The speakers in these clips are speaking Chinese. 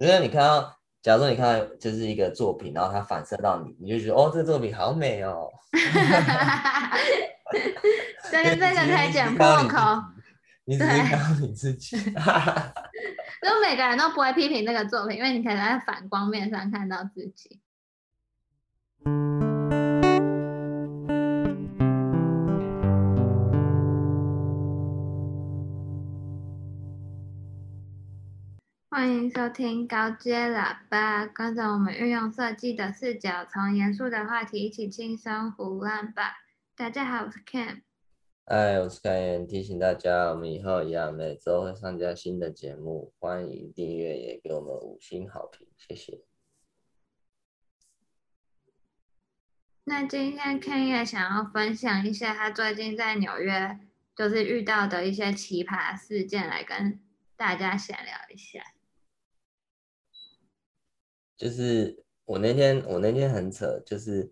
因为你看到，假如说你看到就是一个作品，然后它反射到你，你就觉得哦，这个作品好美哦。这个这个可以剪破口。你只是看到你自己。因为每个人都不会批评那个作品，因为你可能在反光面上看到自己。欢迎收听高阶喇叭，跟着我们运用设计的视角，从严肃的话题一起轻松胡乱吧。大家好，我是 Ken。嗨，我是凯源。提醒大家，我们以后一样每周会上架新的节目，欢迎订阅，也给我们五星好评，谢谢。那今天 Ken 也想要分享一下他最近在纽约就是遇到的一些奇葩事件，来跟大家闲聊一下。就是我那天，我那天很扯，就是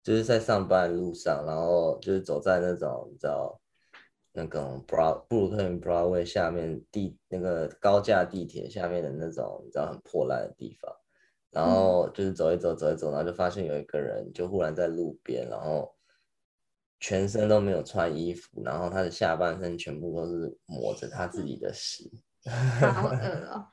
就是在上班的路上，然后就是走在那种你知道那个布拉布鲁克林 Broadway 下面地那个高架地铁下面的那种你知道很破烂的地方，然后就是走一走走一走，然后就发现有一个人就忽然在路边，然后全身都没有穿衣服，然后他的下半身全部都是抹着他自己的屎，好恶哦。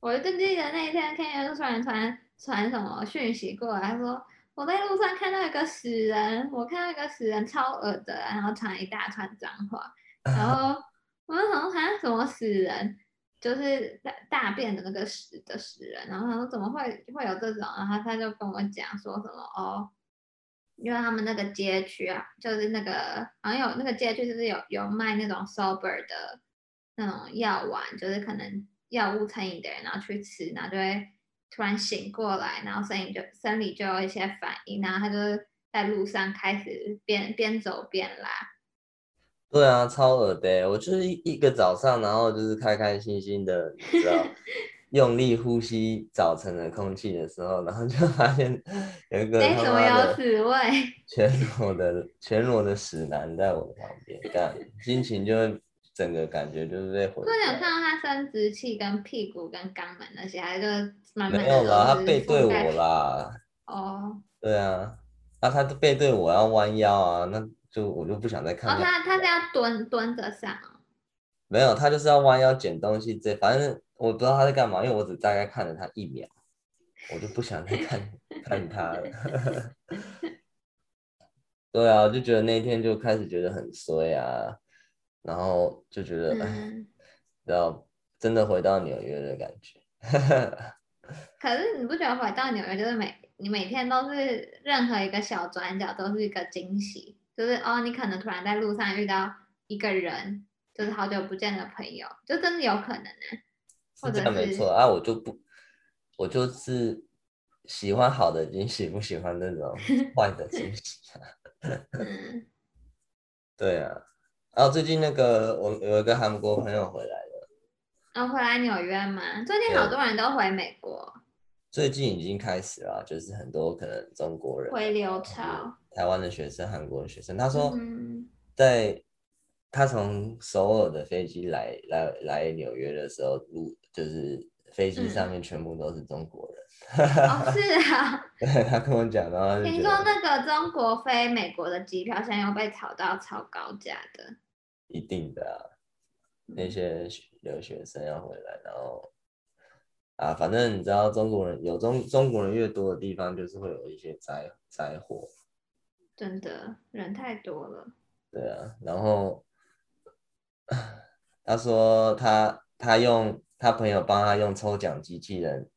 我就记得那一天就突然传传什么讯息过来，他说我在路上看到一个死人，我看到一个死人超恶的，然后传一大串脏话，然后我就想说像什么死人，就是大大便的那个屎的死人，然后他说怎么会会有这种，然后他就跟我讲说什么哦，因为他们那个街区啊，就是那个好像有那个街区就是有有卖那种 sober 的那种药丸，就是可能。药物成瘾的人，然后去吃，然后就会突然醒过来，然后身体就生理就有一些反应，然后他就在路上开始边边走边拉。对啊，超恶的！我就是一个早上，然后就是开开心心的，你知道，用力呼吸早晨的空气的时候，然后就发现有一个什么有屎味，全裸的全裸的屎男在我旁边，这样心情就会。整个感觉就是被毁。不是有看到他生殖器跟屁股跟肛门那些，还是慢慢没有啦，他背对我啦。哦。对啊，那、啊、他背对我要弯腰啊，那就我就不想再看。哦，他他是要蹲蹲着上。没有，他就是要弯腰捡东西，这反正我不知道他在干嘛，因为我只大概看了他一秒，我就不想再看看他了。对啊，我就觉得那一天就开始觉得很衰啊。然后就觉得，嗯，然后真的回到纽约的感觉。可是你不觉得回到纽约就是每你每天都是任何一个小转角都是一个惊喜？就是哦，你可能突然在路上遇到一个人，就是好久不见的朋友，就真的有可能呢。或者是没错啊，我就不，我就是喜欢好的惊喜，不喜欢那种坏的惊喜。嗯，对啊。然后最近那个我有一个韩国朋友回来了，哦，回来纽约吗？最近好多人都回美国。最近已经开始了，就是很多可能中国人回流潮，台湾的学生、韩国的学生。他说，在他从首尔的飞机来来来纽约的时候，路就是飞机上面全部都是中国人。哦，是啊。对，他跟我讲，然后听说那个中国飞美国的机票现在又被炒到超高价的。一定的啊，那些留学生要回来，然后啊，反正你知道，中国人有中中国人越多的地方，就是会有一些灾灾祸。真的，人太多了。对啊，然后 他说他他用他朋友帮他用抽奖机器人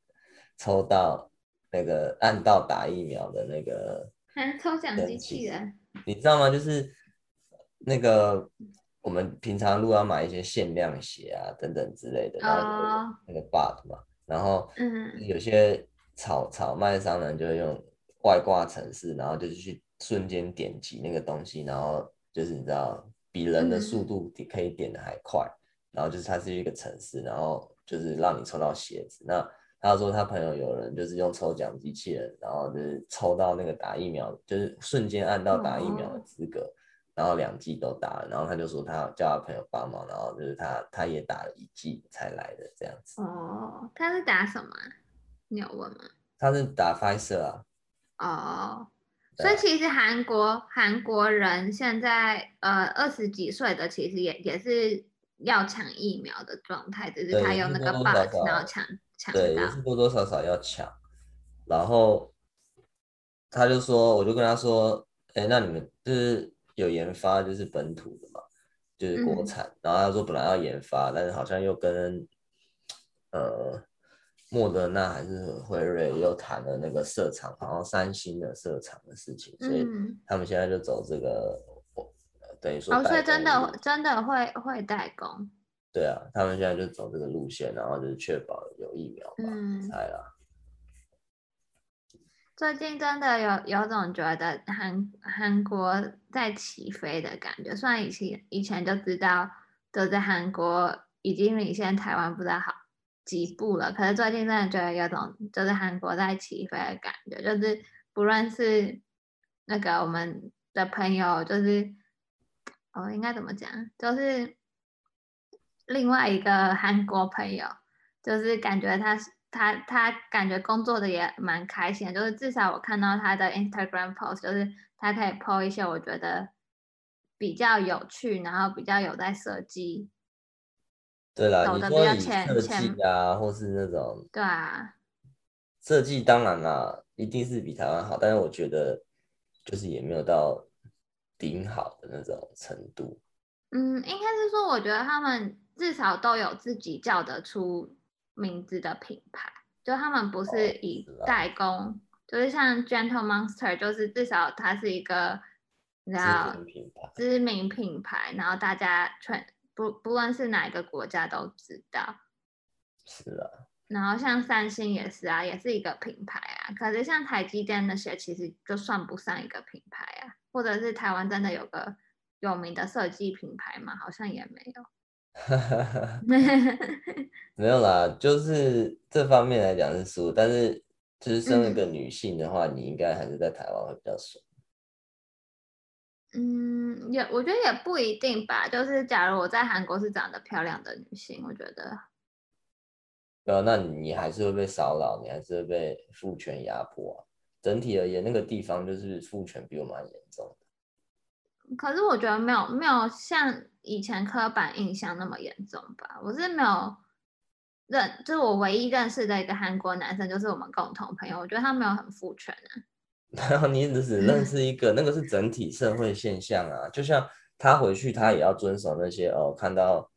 抽到那个按到打疫苗的那个，嗯，抽奖机器人，你知道吗？就是那个。我们平常如果要买一些限量鞋啊等等之类的，然后那个 bug 嘛，然后有些炒炒卖商人就会用外挂程式，然后就是去瞬间点击那个东西，然后就是你知道比人的速度可以点的还快，然后就是它是一个程式，然后就是让你抽到鞋子。那他说他朋友有人就是用抽奖机器人，然后就是抽到那个打疫苗，就是瞬间按到打疫苗的资格。然后两剂都打了，然后他就说他要叫他朋友帮忙，然后就是他他也打了一剂才来的这样子。哦，他是打什么？你有问吗？他是打 Pfizer 啊。哦，所以其实韩国韩国人现在呃二十几岁的其实也也是要抢疫苗的状态，只是他用那个 bot 然后抢抢对，也是多多少少要抢。然后他就说，我就跟他说，哎，那你们就是。有研发就是本土的嘛，就是国产。嗯、然后他说本来要研发，但是好像又跟呃莫德纳还是辉瑞又谈了那个设厂，然后三星的设厂的事情，所以他们现在就走这个，嗯、等于说哦，所以真的真的会会代工。对啊，他们现在就走这个路线，然后就是确保有疫苗嘛，嗯，猜啦。最近真的有有种觉得韩韩国在起飞的感觉，虽然以前以前就知道都在韩国已经领先台湾不知道好几步了，可是最近真的觉得有种就是韩国在起飞的感觉，就是不论是那个我们的朋友，就是哦应该怎么讲，就是另外一个韩国朋友，就是感觉他是。他他感觉工作的也蛮开心的，就是至少我看到他的 Instagram post，就是他可以 po 一些我觉得比较有趣，然后比较有在设计。对啦，走的比较浅设计啊，或是那种。对啊。设计当然啦，一定是比台湾好，但是我觉得就是也没有到顶好的那种程度。嗯，应该是说，我觉得他们至少都有自己叫得出。名字的品牌，就他们不是以代工，哦、是就是像 Gentle Monster，就是至少它是一个你知道知名品牌，知名品牌，然后大家全不不论是哪一个国家都知道。是啊。然后像三星也是啊，也是一个品牌啊。可是像台积电那些，其实就算不上一个品牌啊。或者是台湾真的有个有名的设计品牌吗？好像也没有。没有啦，就是这方面来讲是输，但是就是身为一个女性的话，嗯、你应该还是在台湾会比较爽。嗯，也我觉得也不一定吧。就是假如我在韩国是长得漂亮的女性，我觉得，没有，那你还是会被骚扰，你还是会被父权压迫啊。整体而言，那个地方就是父权比我们还严重。可是我觉得没有没有像以前刻板印象那么严重吧。我是没有认，就是我唯一认识的一个韩国男生，就是我们共同朋友。我觉得他没有很父权啊。然后你只是认识一个，那个是整体社会现象啊。就像他回去，他也要遵守那些哦，看到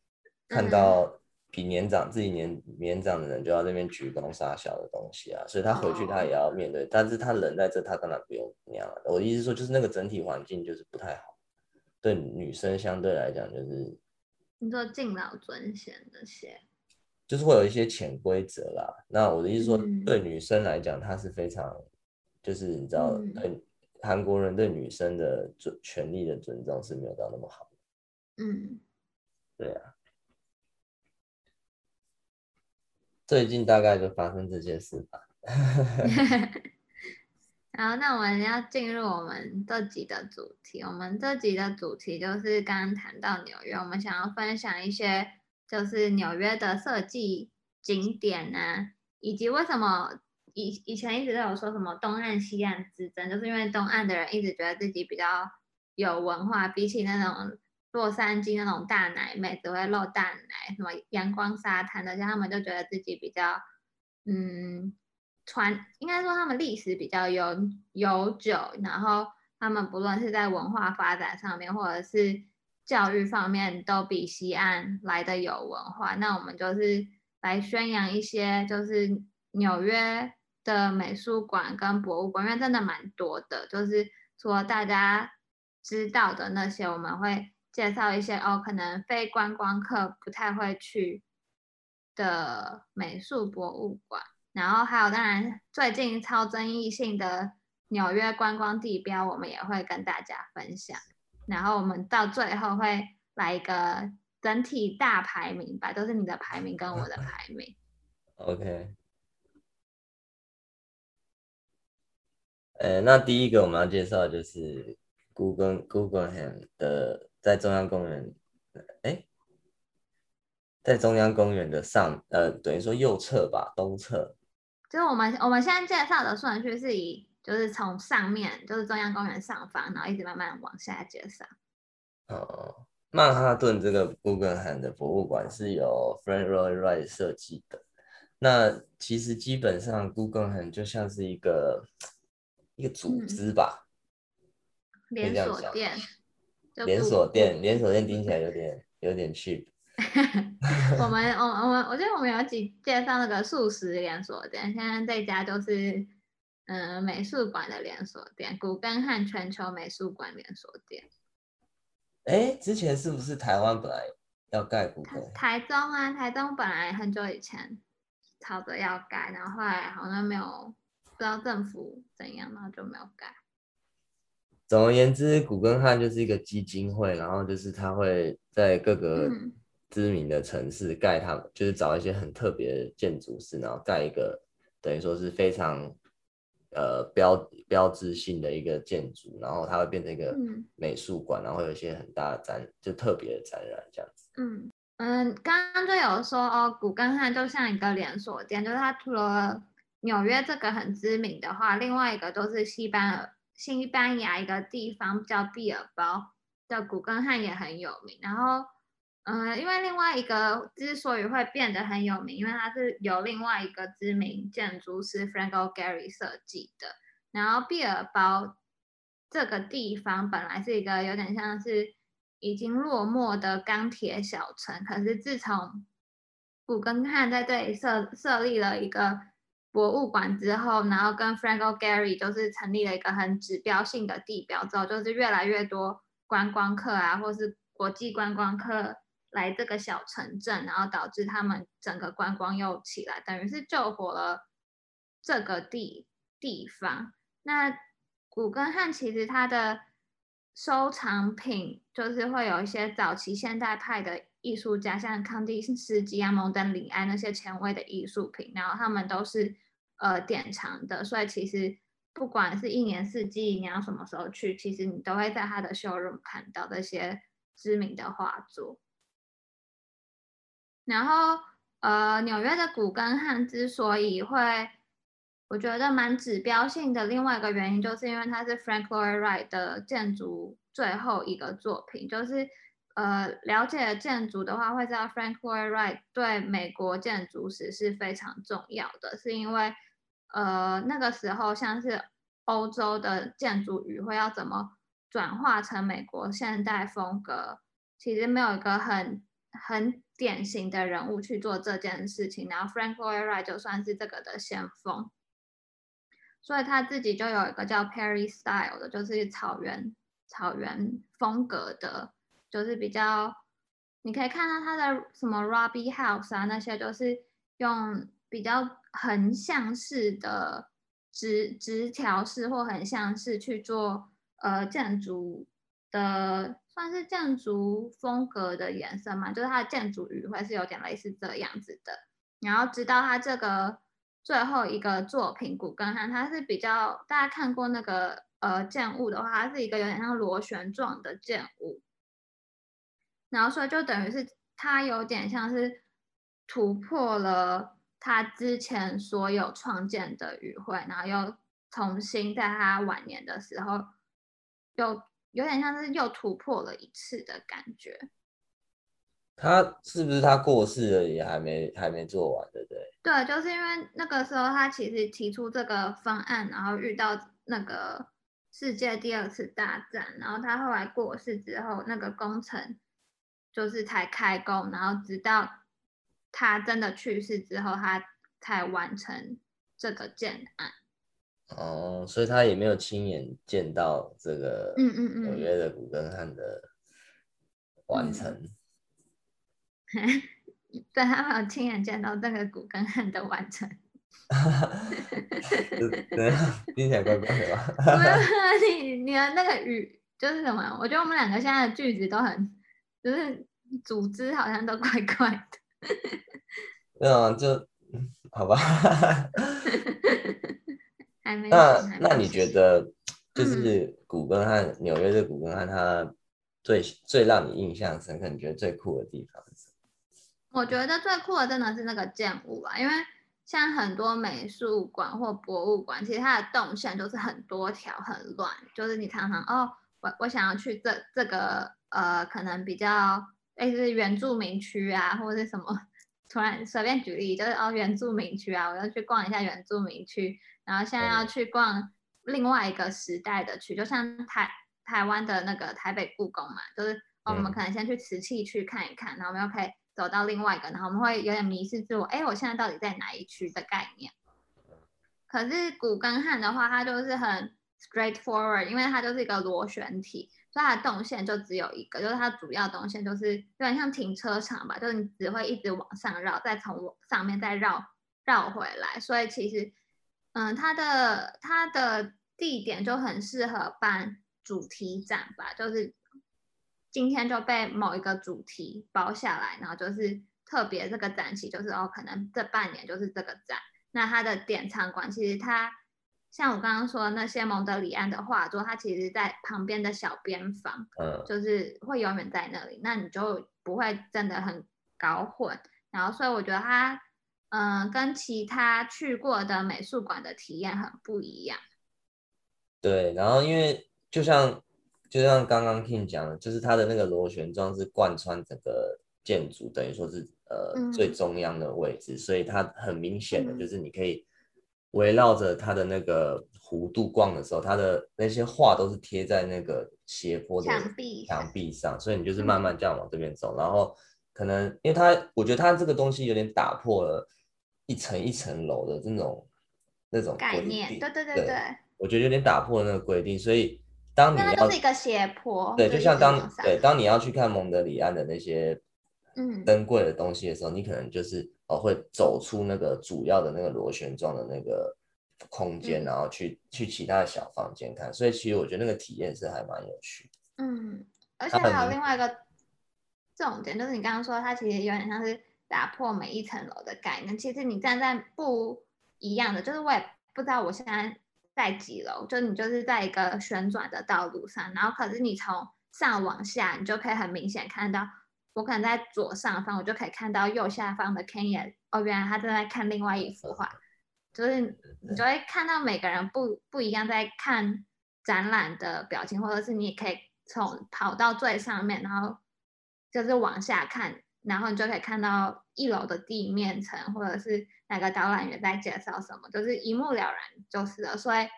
看到比年长自己年年长的人，就要那边鞠躬撒小的东西啊。所以他回去他也要面对，哦、但是他人在这，他当然不用那样了。我的意思说，就是那个整体环境就是不太好。对女生相对来讲，就是你说敬老尊贤这些，就是会有一些潜规则啦。那我的意思说，对女生来讲，她是非常，就是你知道，对韩国人对女生的尊权利的尊重是没有到那么好。嗯，对啊。最近大概就发生这些事吧。好，那我们要进入我们这集的主题。我们这集的主题就是刚刚谈到纽约，我们想要分享一些就是纽约的设计景点啊，以及为什么以以前一直都有说什么东岸西岸之争，就是因为东岸的人一直觉得自己比较有文化，比起那种洛杉矶那种大奶妹只会露大奶，什么阳光沙滩的，像他们就觉得自己比较嗯。传应该说他们历史比较悠悠久，然后他们不论是在文化发展上面，或者是教育方面，都比西岸来的有文化。那我们就是来宣扬一些，就是纽约的美术馆跟博物馆，因为真的蛮多的。就是除了大家知道的那些，我们会介绍一些哦，可能非观光客不太会去的美术博物馆。然后还有，当然最近超争议性的纽约观光地标，我们也会跟大家分享。然后我们到最后会来一个整体大排名吧，都是你的排名跟我的排名。OK。呃，那第一个我们要介绍的就是 Google Guggenheim 的在中央公园，哎，在中央公园的上，呃，等于说右侧吧，东侧。就是我们我们现在介绍的顺序是以，就是从上面，就是中央公园上方，然后一直慢慢往下介绍。哦，曼哈顿这个 Guggenheim 的博物馆是由 Frank Lloyd Wright 设计的。那其实基本上 Guggenheim 就像是一个一个组织吧，嗯、连锁店，连锁店，连锁店听起来有点有点 cheap。我们 我我们我觉得我们有几介绍那个素食连锁店，现在这家就是嗯、呃、美术馆的连锁店，古根汉全球美术馆连锁店。哎，之前是不是台湾本来要盖古根？台中啊，台中本来很久以前吵着要盖，然后后来好像没有，不知道政府怎样，然后就没有盖。总而言之，古根汉就是一个基金会，然后就是他会在各个、嗯。知名的城市盖，他们就是找一些很特别的建筑师，然后盖一个等于说是非常呃标标志性的一个建筑，然后它会变成一个美术馆，嗯、然后会有一些很大的展，就特别的展览这样子。嗯嗯，刚刚就有说哦，古根汉就像一个连锁店，就是它除了纽约这个很知名的话，另外一个都是西班牙西班牙一个地方叫毕尔包的古根汉也很有名，然后。嗯，因为另外一个之所以会变得很有名，因为它是由另外一个知名建筑师 Franko Gary 设计的。然后毕尔包这个地方本来是一个有点像是已经落寞的钢铁小城，可是自从古根汉在这里设设立了一个博物馆之后，然后跟 Franko Gary 就是成立了一个很指标性的地标之后，就是越来越多观光客啊，或是国际观光客。来这个小城镇，然后导致他们整个观光又起来，等于是救活了这个地地方。那古根汉其实他的收藏品就是会有一些早期现代派的艺术家，像康定斯基啊、蒙德里安那些前卫的艺术品，然后他们都是呃典藏的，所以其实不管是一年四季，你要什么时候去，其实你都会在他的 showroom 看到这些知名的画作。然后，呃，纽约的古根汉之所以会，我觉得蛮指标性的，另外一个原因就是因为它是 Frank Lloyd Wright 的建筑最后一个作品。就是，呃，了解建筑的话会知道 Frank Lloyd Wright 对美国建筑史是非常重要的，是因为，呃，那个时候像是欧洲的建筑语会要怎么转化成美国现代风格，其实没有一个很很。典型的人物去做这件事情，然后 Frank Lloyd Wright 就算是这个的先锋，所以他自己就有一个叫 Prairie Style 的，就是草原草原风格的，就是比较你可以看到他的什么 Robbie House 啊，那些就是用比较横向式的直直条式或横向式去做呃建筑的。算是建筑风格的延伸嘛，就是它的建筑语汇是有点类似这样子的。然后直到它这个最后一个作品古根汉，它是比较大家看过那个呃建物的话，它是一个有点像螺旋状的建物。然后所以就等于是它有点像是突破了他之前所有创建的语汇，然后又重新在他晚年的时候又。有点像是又突破了一次的感觉。他是不是他过世了也还没还没做完，对不对？对，就是因为那个时候他其实提出这个方案，然后遇到那个世界第二次大战，然后他后来过世之后，那个工程就是才开工，然后直到他真的去世之后，他才完成这个建案。哦，所以他也没有亲眼见到这个嗯嗯纽约的古根汉的完成。对，他没有亲眼见到这个古根汉的完成。对，听起来怪怪的吧？你你的那个语就是什么？我觉得我们两个现在的句子都很，就是组织好像都怪怪的。嗯啊，就好吧。还没那那你觉得，就是古根汉纽约的古根汉，它最最让你印象深刻，你觉得最酷的地方是？我觉得最酷的真的是那个建物吧，因为像很多美术馆或博物馆，其实它的动线就是很多条很乱，就是你常常哦，我我想要去这这个呃，可能比较类似原住民区啊，或者是什么，突然随便举例，就是哦原住民区啊，我要去逛一下原住民区，然后现在要去逛。另外一个时代的区，就像台台湾的那个台北故宫嘛，就是我们可能先去瓷器去看一看，然后我们又可以走到另外一个，然后我们会有点迷失自我，哎，我现在到底在哪一区的概念？可是古根汉的话，它就是很 straightforward，因为它就是一个螺旋体，所以它的动线就只有一个，就是它主要动线就是有点像停车场吧，就是你只会一直往上绕，再从上面再绕绕回来，所以其实。嗯，它的它的地点就很适合办主题展吧，就是今天就被某一个主题包下来，然后就是特别这个展期就是哦，可能这半年就是这个展。那它的典藏馆其实它像我刚刚说的那些蒙德里安的画作，它其实在旁边的小边房，嗯，就是会永远在那里，那你就不会真的很搞混。然后所以我觉得它。嗯，跟其他去过的美术馆的体验很不一样。对，然后因为就像就像刚刚 King 讲的，就是它的那个螺旋状是贯穿整个建筑，等于说是呃、嗯、最中央的位置，所以它很明显的就是你可以围绕着它的那个弧度逛的时候，它的那些画都是贴在那个斜坡的墙壁墙壁上，所以你就是慢慢这样往这边走，嗯、然后可能因为它，我觉得它这个东西有点打破了。一层一层楼的这种那种概念，对对对对，我觉得有点打破了那个规定，所以当你要那是一个斜坡，对，就像当对当你要去看蒙德里安的那些嗯珍贵的东西的时候，嗯、你可能就是哦会走出那个主要的那个螺旋状的那个空间，嗯、然后去去其他的小房间看，所以其实我觉得那个体验是还蛮有趣的。嗯，而且还有另外一个重点，就是你刚刚说它其实有点像是。打破每一层楼的概念，其实你站在不一样的，就是我也不知道我现在在几楼，就你就是在一个旋转的道路上，然后可是你从上往下，你就可以很明显看到，我可能在左上方，我就可以看到右下方的 Kenya，哦，原来他正在看另外一幅画，就是你就会看到每个人不不一样在看展览的表情，或者是你也可以从跑到最上面，然后就是往下看。然后你就可以看到一楼的地面层，或者是哪个导览员在介绍什么，就是一目了然就是了。所以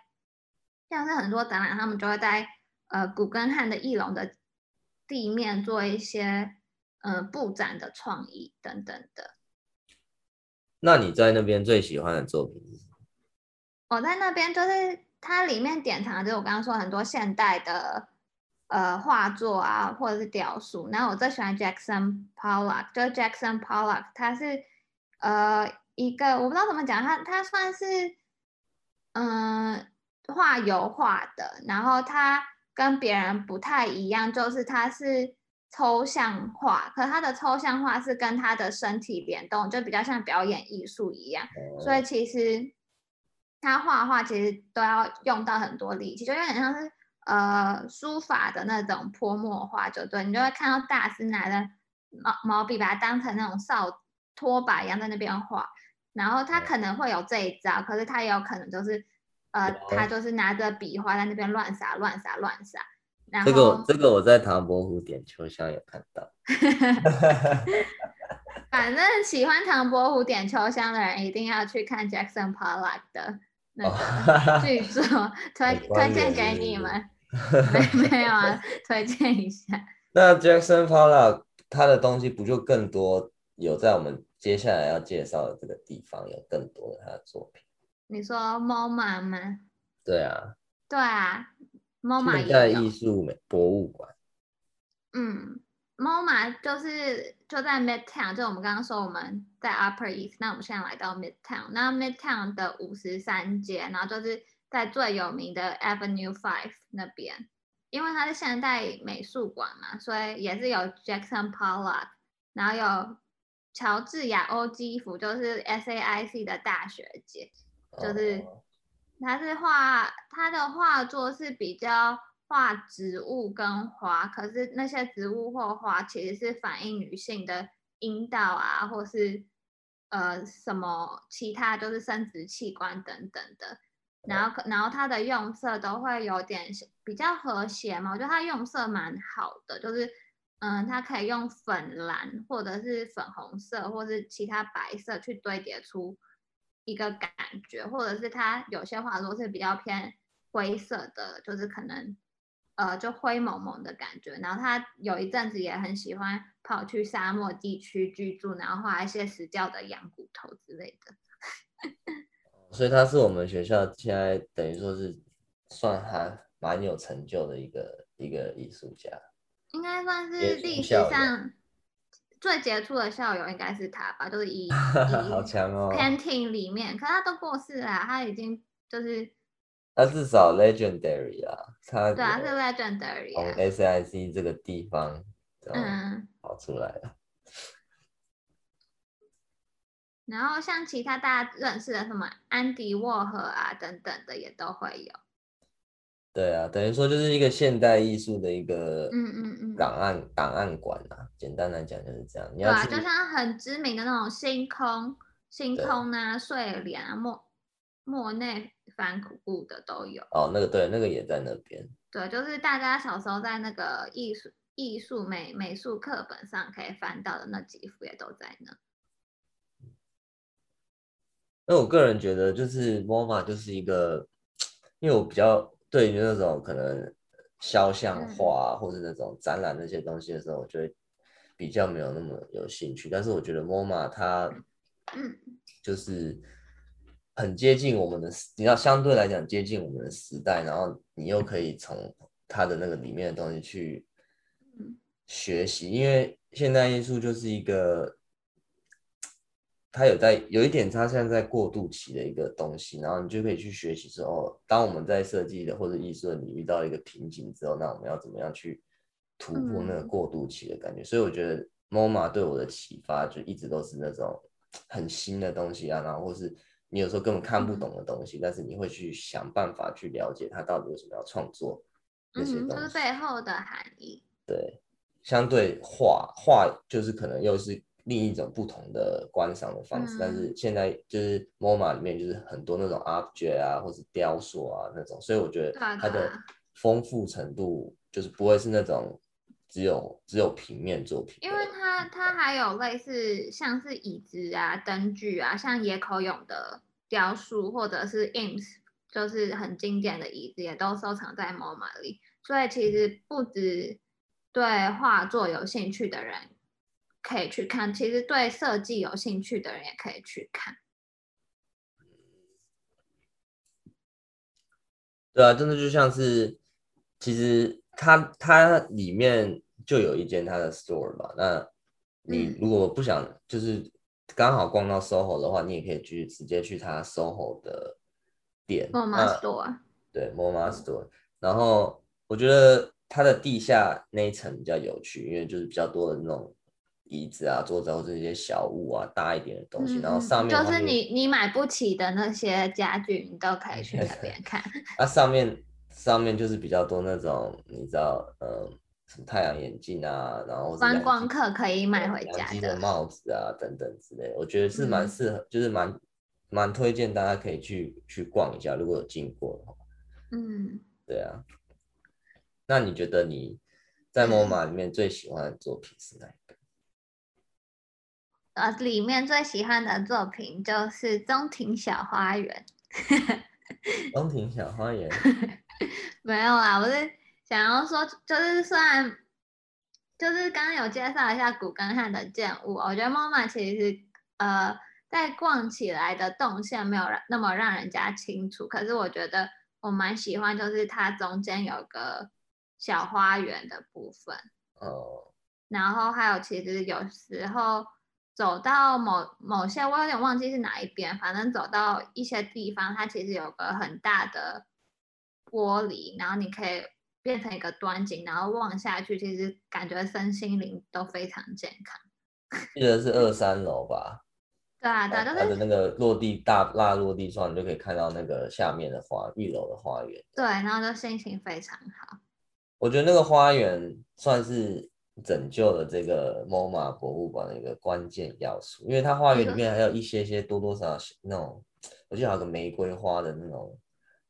像是很多展览，他们就会在呃古根汉的一楼的地面做一些呃布展的创意等等的。那你在那边最喜欢的作品是什么？我在那边就是它里面典藏，就是我刚刚说很多现代的。呃，画作啊，或者是雕塑。然后我最喜欢 Jackson Pollock，就是 Jackson Pollock，他是呃一个我不知道怎么讲，他他算是嗯画油画的，然后他跟别人不太一样，就是他是抽象画，可是他的抽象画是跟他的身体联动，就比较像表演艺术一样，所以其实他画画其实都要用到很多力气，就有点像是。呃，书法的那种泼墨画，就对，你就会看到大师拿着毛毛笔，把它当成那种扫拖把一样在那边画。然后他可能会有这一招，可是他也有可能就是，呃，他就是拿着笔画在那边乱撒乱撒乱撒。然后这个这个我在唐伯虎点秋香有看到。反正喜欢唐伯虎点秋香的人一定要去看 Jackson Pollock 的那个剧作，推推荐给你们。没没有啊，推荐一下。那 Jackson Pollock 他的东西不就更多？有在我们接下来要介绍的这个地方有更多的他的作品。你说 MoMA 吗？对啊。对啊，MoMA 现代艺术美博物馆。嗯，MoMA 就是就在 Midtown，就我们刚刚说我们在 Upper East，那我们现在来到 Midtown，那 Midtown 的五十三街，然后就是。在最有名的 Avenue Five 那边，因为它是现代美术馆嘛，所以也是有 Jackson Pollock，然后有乔治亚欧基夫，就是 SAIC 的大学姐，就是他是画他的画作是比较画植物跟花，可是那些植物或花其实是反映女性的阴道啊，或是呃什么其他就是生殖器官等等的。然后然后它的用色都会有点比较和谐嘛，我觉得它用色蛮好的，就是嗯，它可以用粉蓝或者是粉红色或是其他白色去堆叠出。一个感觉，或者是他有些画作是比较偏灰色的，就是可能呃就灰蒙蒙的感觉。然后他有一阵子也很喜欢跑去沙漠地区居住，然后画一些死掉的羊骨头之类的。所以他是我们学校现在等于说是算还蛮有成就的一个一个艺术家，应该算是历史上。最杰出的校友应该是他吧，就是 以好强哦，painting 里面，可他都过世了，他已经就是，他至少 legendary 啊，他对啊，是 legendary，从 SIC 这个地方嗯跑出来了，嗯。然后像其他大家认识的什么安迪沃荷啊等等的也都会有。对啊，等于说就是一个现代艺术的一个嗯嗯嗯档案档案馆啊，简单来讲就是这样。对啊，就像很知名的那种星空、星空啊、睡莲啊、莫莫内、梵谷的都有。哦，那个对，那个也在那边。对，就是大家小时候在那个艺术艺术美美术课本上可以翻到的那几幅也都在那。那我个人觉得，就是 MoMA 就是一个，因为我比较。对于那种可能肖像画或者那种展览那些东西的时候，我觉得比较没有那么有兴趣。但是我觉得 MoMA 它，就是很接近我们的，你要相对来讲接近我们的时代，然后你又可以从它的那个里面的东西去学习，因为现代艺术就是一个。它有在有一点，它现在在过渡期的一个东西，然后你就可以去学习说，哦，当我们在设计的或者艺术的你遇到一个瓶颈之后，那我们要怎么样去突破那个过渡期的感觉？嗯、所以我觉得 MoMA 对我的启发就一直都是那种很新的东西啊，然后或是你有时候根本看不懂的东西，嗯、但是你会去想办法去了解它到底为什么要创作那些东西，嗯，就是背后的含义。对，相对画画就是可能又是。另一种不同的观赏的方式，嗯，但是现在就是 MoMA 里面就是很多那种 object 啊，或是雕塑啊那种，所以我觉得它的丰富程度就是不会是那种只有只有平面作品，因为它它还有类似像是椅子啊、灯具啊，像野口勇的雕塑或者是 IMS，就是很经典的椅子，也都收藏在 MoMA 里，所以其实不止对画作有兴趣的人。可以去看，其实对设计有兴趣的人也可以去看。对啊，真的就像是，其实它它里面就有一间它的 store 吧。那你如果不想，就是刚好逛到 SOHO 的话，你也可以去直接去它 SOHO 的店。MoMA store。对，MoMA store。然后我觉得它的地下那一层比较有趣，因为就是比较多的那种。椅子啊，桌子或者一些小物啊，大一点的东西，嗯、然后上面就是你你买不起的那些家具，你都可以去那边看。啊，上面上面就是比较多那种，你知道，呃，什么太阳眼镜啊，然后观光客可以买回家的，的帽子啊等等之类，我觉得是蛮适合，嗯、就是蛮蛮推荐大家可以去去逛一下，如果有经过的话。嗯，对啊。那你觉得你在 MoMA 里面最喜欢的作品是哪？呃，里面最喜欢的作品就是中庭小花园。中庭小花园？没有啊，我是想要说，就是虽然就是刚刚有介绍一下古根汉的建物，我觉得 MoMA 其实呃在逛起来的动线没有那么让人家清楚，可是我觉得我蛮喜欢，就是它中间有个小花园的部分。哦。然后还有，其实有时候。走到某某些，我有点忘记是哪一边，反正走到一些地方，它其实有个很大的玻璃，然后你可以变成一个端景，然后望下去，其实感觉身心灵都非常健康。记得是二三楼吧？对啊，对，它的那个落地大蜡落地窗，你就可以看到那个下面的花，一楼的花园。对，然后就心情非常好。我觉得那个花园算是拯救了这个 MoMA 博物馆的一个关键要素，因为它花园里面还有一些些多多少少那种，我记得还有个玫瑰花的那种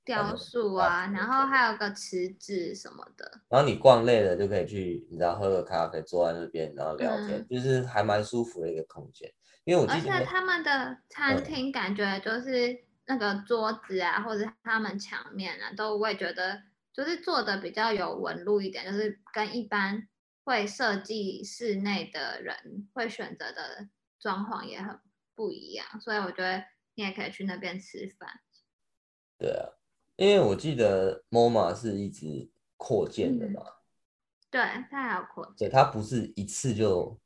雕塑啊，然后还有个池子什么的。然后你逛累了就可以去，你知道喝个咖啡，坐在那边然后聊天，嗯、就是还蛮舒服的一个空间。因为我记得而且他们的餐厅感觉就是那个桌子啊，嗯、或者他们墙面啊，都会觉得。就是做的比较有纹路一点，就是跟一般会设计室内的人会选择的装潢也很不一样，所以我觉得你也可以去那边吃饭。对啊，因为我记得 MoMA 是一直扩建的嘛。嗯、对，它还要扩建。对，它不是一次就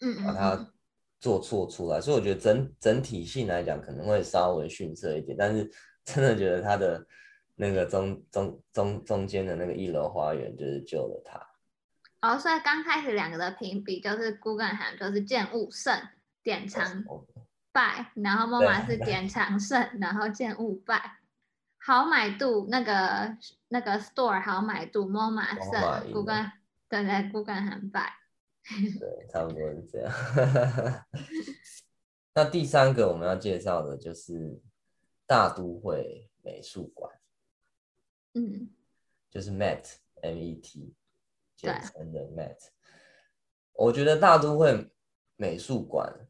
嗯把它做错出来，嗯嗯嗯，所以我觉得整整体性来讲可能会稍微逊色一点，但是 真的觉得它的。那个中中中中间的那个一楼花园就是救了他。哦，所以刚开始两个的评比就是 Guggenheim 就是见物胜，典藏败，然后 MoMA 是典藏胜，然后见物败。好买度那个那个 store 好买度 MoMA 胜，Guggen 对对 Guggenheim 败。对，差不多是这样。那第三个我们要介绍的就是大都会美术馆。嗯，就是 Met M E T 简称的 Met。我觉得大都会美术馆，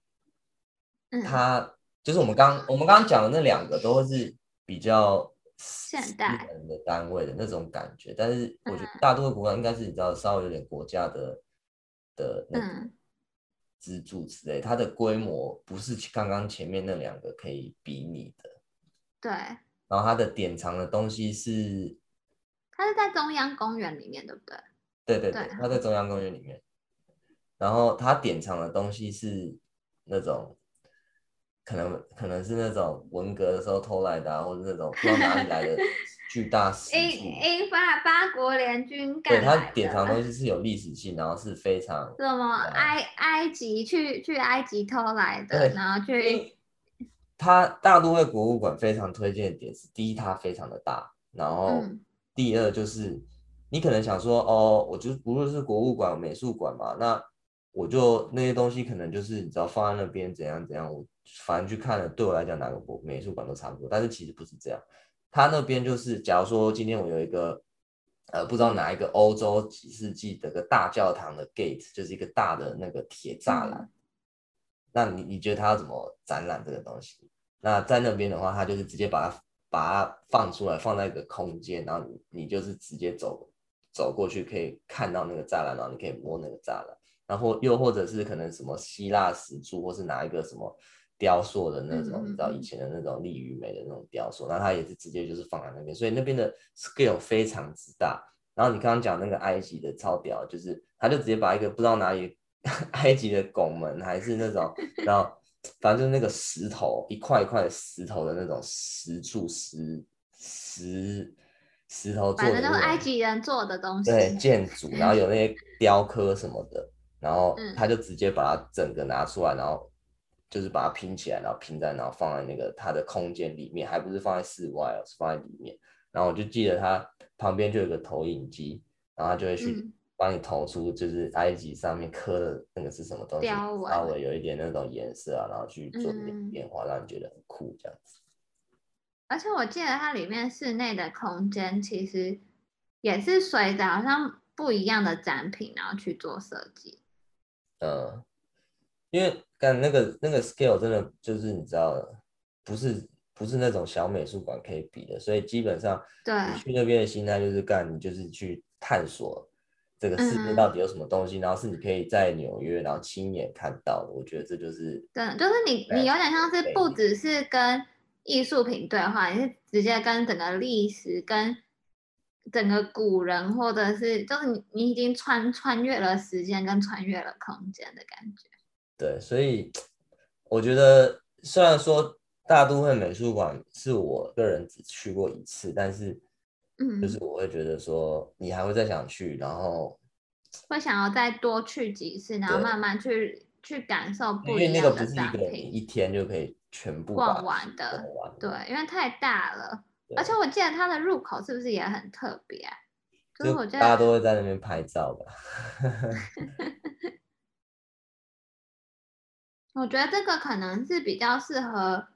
嗯、它就是我们刚我们刚刚讲的那两个都是比较现代的单位的那种感觉，但是我觉得大都会博物馆应该是你知道稍微有点国家的的那个资助之类，它的规模不是刚刚前面那两个可以比拟的。对。然后它的典藏的东西是，它是在中央公园里面，对不对？对对对，它在中央公园里面。然后它典藏的东西是那种，可能可能是那种文革的时候偷来的，啊，或者那种不知道哪里来的 巨大石英英法八国联军。对，它典藏的东西是有历史性，然后是非常什么埃埃及去去埃及偷来的，然后去。它大都会博物馆非常推荐的点是，第一，它非常的大，然后第二就是，你可能想说，哦，我就不论是博物馆、美术馆嘛，那我就那些东西可能就是你只要放在那边怎样怎样，我反正去看了，对我来讲哪个博美术馆都差不多，但是其实不是这样，他那边就是，假如说今天我有一个，呃，不知道哪一个欧洲几世纪的个大教堂的 gate，就是一个大的那个铁栅栏。嗯那你你觉得他要怎么展览这个东西？那在那边的话，他就是直接把它把它放出来，放在一个空间，然后你你就是直接走走过去，可以看到那个栅栏，然后你可以摸那个栅栏，然后又或者是可能什么希腊石柱，或是拿一个什么雕塑的那种，嗯、你知道以前的那种力与美的那种雕塑，那它也是直接就是放在那边，所以那边的 scale 非常之大。然后你刚刚讲那个埃及的超屌，就是他就直接把一个不知道哪里。埃及的拱门还是那种，然后反正就是那个石头一块一块石头的那种石柱石石石头做的，反正都是埃及人做的东西。对，建筑，然后有那些雕刻什么的，然后他就直接把它整个拿出来，然后就是把它拼起来，然后拼在，然后放在那个它的空间里面，还不是放在室外哦，是放在里面。然后我就记得它旁边就有个投影机，然后他就会去。嗯帮你投出就是埃及上面刻的那个是什么东西，稍微有一点那种颜色啊，然后去做点变化，让你觉得很酷这样子。而且我记得它里面室内的空间其实也是随着好像不一样的展品，然后去做设计。嗯，因为干那个那个 scale 真的就是你知道的，不是不是那种小美术馆可以比的，所以基本上对你去那边的心态就是干，你就是去探索。这个世界到底有什么东西？嗯、然后是你可以在纽约，然后亲眼看到的。我觉得这就是对，就是你你有点像是不只是跟艺术品对话，你是直接跟整个历史、跟整个古人，或者是就是你你已经穿穿越了时间跟穿越了空间的感觉。对，所以我觉得虽然说大都会美术馆是我个人只去过一次，但是嗯。就是我会觉得说，你还会再想去，然后会想要再多去几次，然后慢慢去去感受不一样的展品。一天就可以全部逛完的，对，因为太大了，而且我记得它的入口是不是也很特别啊？就是我觉得大家都会在那边拍照吧。我觉得这个可能是比较适合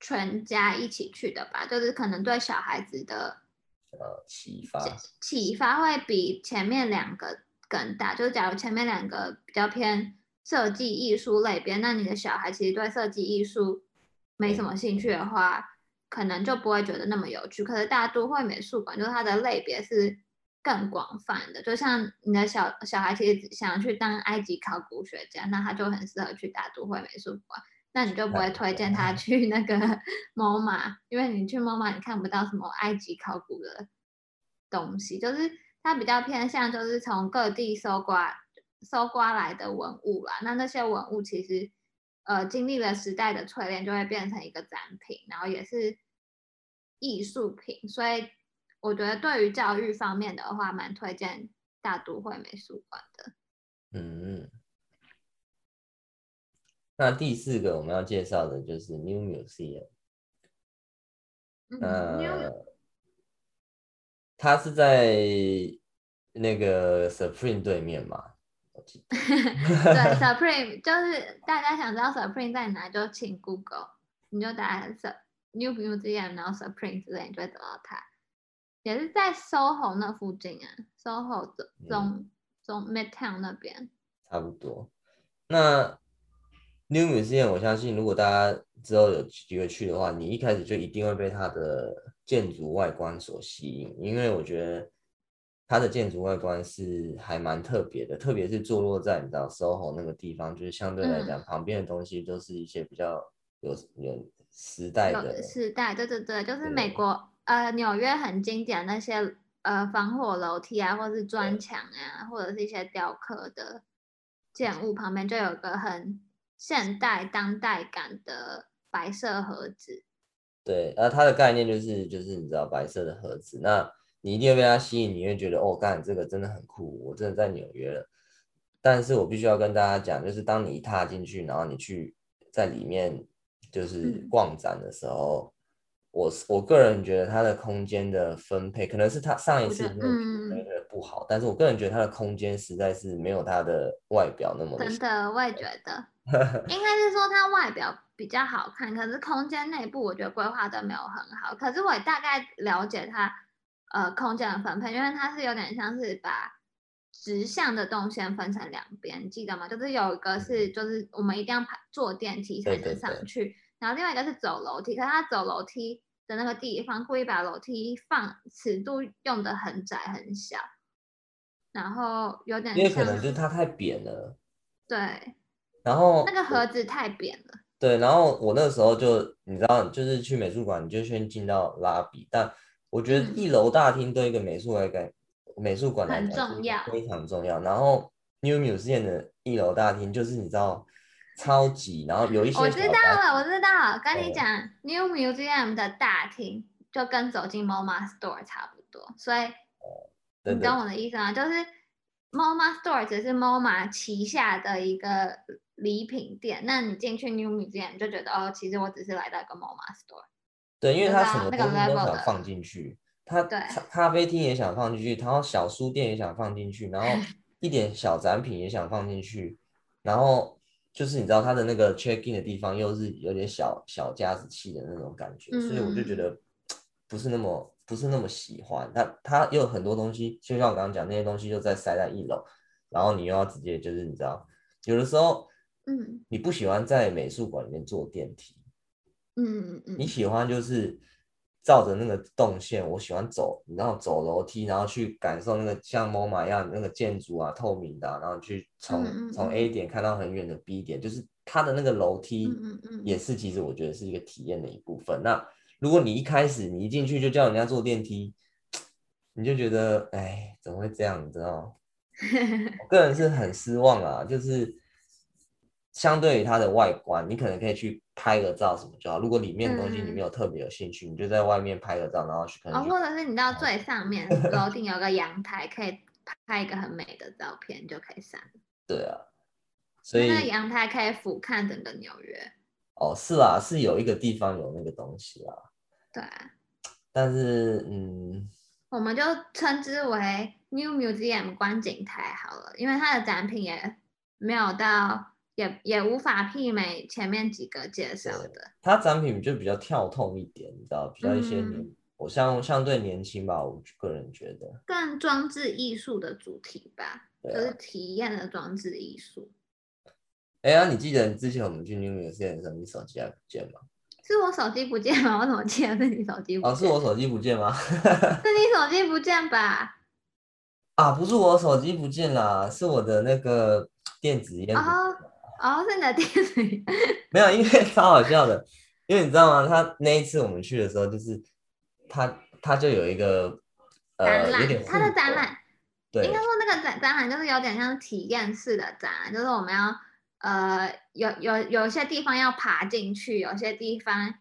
全家一起去的吧，就是可能对小孩子的呃启发启发会比前面两个更大。就是假如前面两个比较偏设计艺术类别，那你的小孩其实对设计艺术没什么兴趣的话，嗯、可能就不会觉得那么有趣。可是大都会美术馆就是它的类别是。更广泛的，就像你的小小孩其实想去当埃及考古学家，那他就很适合去大都会美术馆。那你就不会推荐他去那个 MoMA，因为你去 MoMA 你看不到什么埃及考古的东西，就是它比较偏向就是从各地搜刮搜刮来的文物啦。那那些文物其实呃经历了时代的淬炼，就会变成一个展品，然后也是艺术品，所以。我觉得对于教育方面的话，蛮推荐大都会美术馆的。嗯，那第四个我们要介绍的就是 New Museum。嗯，呃，它是在那个 Supreme 对面嘛？对，Supreme 就是大家想知道 Supreme 在哪，就请 Google，你就打 New Museum，然后 Supreme 之类，你就会找到它。也是在 SOHO 那附近啊，SOHO 中中 Midtown 那边，差不多。那 New Museum，我相信如果大家之后有机会去的话，你一开始就一定会被它的建筑外观所吸引，因为我觉得它的建筑外观是还蛮特别的，特别是坐落在你知道 SOHO 那个地方，就是相对来讲、嗯、旁边的东西都是一些比较有有时代的时代，对对对，就是美国。呃，纽约很经典那些呃防火楼梯啊，或是砖墙啊，或者是一些雕刻的建物旁边，就有个很现代当代感的白色盒子。对，那它的概念就是就是你知道白色的盒子，那你一定会被它吸引，你会觉得哦，干这个真的很酷，我真的在纽约了。但是我必须要跟大家讲，就是当你一踏进去，然后你去在里面就是逛展的时候。嗯我我个人觉得它的空间的分配，可能是它上一次那个不好，但是我个人觉得它的空间实在是没有它的外表那么真的，我也觉得，应该是说它外表比较好看，可是空间内部我觉得规划的没有很好。可是我也大概了解它呃空间的分配，因为它是有点像是把直向的动线分成两边，记得吗？就是有一个是就是我们一定要爬坐电梯才能上去。对对对然后另外一个是走楼梯，可是它走楼梯的那个地方故意把楼梯放尺度用的很窄很小，然后有点因为可能就是它太扁了。对。然后那个盒子太扁了。对，然后我那时候就你知道，就是去美术馆你就先进到拉比，但我觉得一楼大厅对一个美术来讲，嗯、美术馆很重要，非常重要。然后 New Museum 的一楼大厅就是你知道。超级，然后有一些我知道了，我知道了。跟你讲、嗯、，New Museum 的大厅就跟走进 MoMA Store 差不多，所以、嗯、你懂我的意思吗？就是 MoMA Store 只是 MoMA 旗下的一个礼品店，那你进去 New Museum 就觉得哦，其实我只是来到一个 MoMA Store。对，因为他什么东西都想放进去，他对咖啡厅也想放进去，然后小书店也想放进去，然后 一点小展品也想放进去，然后。就是你知道他的那个 check in 的地方又是有点小小家子气的那种感觉，所以我就觉得不是那么不是那么喜欢。它它又有很多东西，就像我刚刚讲那些东西又在塞在一楼，然后你又要直接就是你知道，有的时候，嗯，你不喜欢在美术馆里面坐电梯，嗯嗯嗯，你喜欢就是。照着那个动线，我喜欢走，然后走楼梯，然后去感受那个像 MoMA 一样那个建筑啊，透明的、啊，然后去从从 A 点看到很远的 B 点，就是它的那个楼梯也是，其实我觉得是一个体验的一部分。那如果你一开始你一进去就叫人家坐电梯，你就觉得哎，怎么会这样？你知道？我个人是很失望啊，就是。相对于它的外观，你可能可以去拍个照什么就好。如果里面的东西你没有特别有兴趣，嗯、你就在外面拍个照，然后去可能。哦，或者是你到最上面楼顶有个阳台，可以拍一个很美的照片，就可以上。对啊，所以那个阳台可以俯瞰整个纽约。哦，是啊，是有一个地方有那个东西啊。对啊。但是，嗯，我们就称之为 New Museum 观景台好了，因为它的展品也没有到，也也无法媲美前面几个介绍的。它展品就比较跳痛一点，你知道，比较一些年，嗯、我相相对年轻吧，我个人觉得更装置艺术的主题吧，啊、就是体验的装置艺术。哎呀，你记得之前我们去 New Museum 的时候，你手机还不见吗？是我手机不见吗？我怎么记得是你手机不见？哦，是我手机不见吗？是你手机不见吧？啊，不是我手机不见啦，是我的那个电子烟。哦哦，是你的电子烟。没有，因为 超好笑的，因为你知道吗？他那一次我们去的时候，就是他他就有一个呃，有点他的展览，对，应该说那个展展览就是有点像体验式的展览，就是我们要。呃，有有有些地方要爬进去，有些地方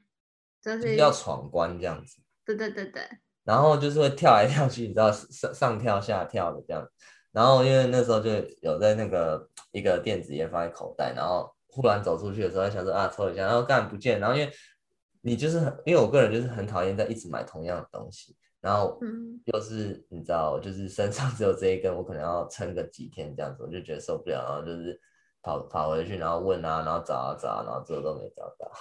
就是，就是要闯关这样子。对对对对。然后就是会跳来跳去，你知道上上跳下跳的这样。然后因为那时候就有在那个一个电子烟放在口袋，然后忽然走出去的时候，想说啊抽一下，然后干不见。然后因为你就是很，因为我个人就是很讨厌在一直买同样的东西，然后又是你知道，就是身上只有这一根，我可能要撑个几天这样子，我就觉得受不了，然后就是。跑跑回去，然后问啊，然后找啊找啊，然后最后都没找到。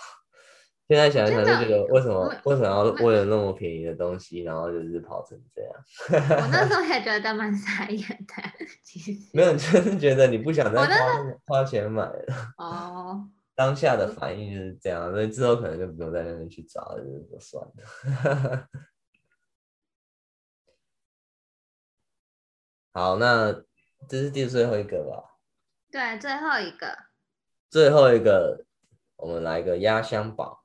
现在想一想，就觉得为什么为什么要为了那么便宜的东西，然后就是跑成这样？我那时候也觉得蛮傻眼的，其实没有，就是觉得你不想再花花钱买了。哦，当下的反应就是这样，所以之后可能就不用在那边去找，就是算了。好，那这是第最后一个吧。对，最后一个，最后一个，我们来个压箱宝，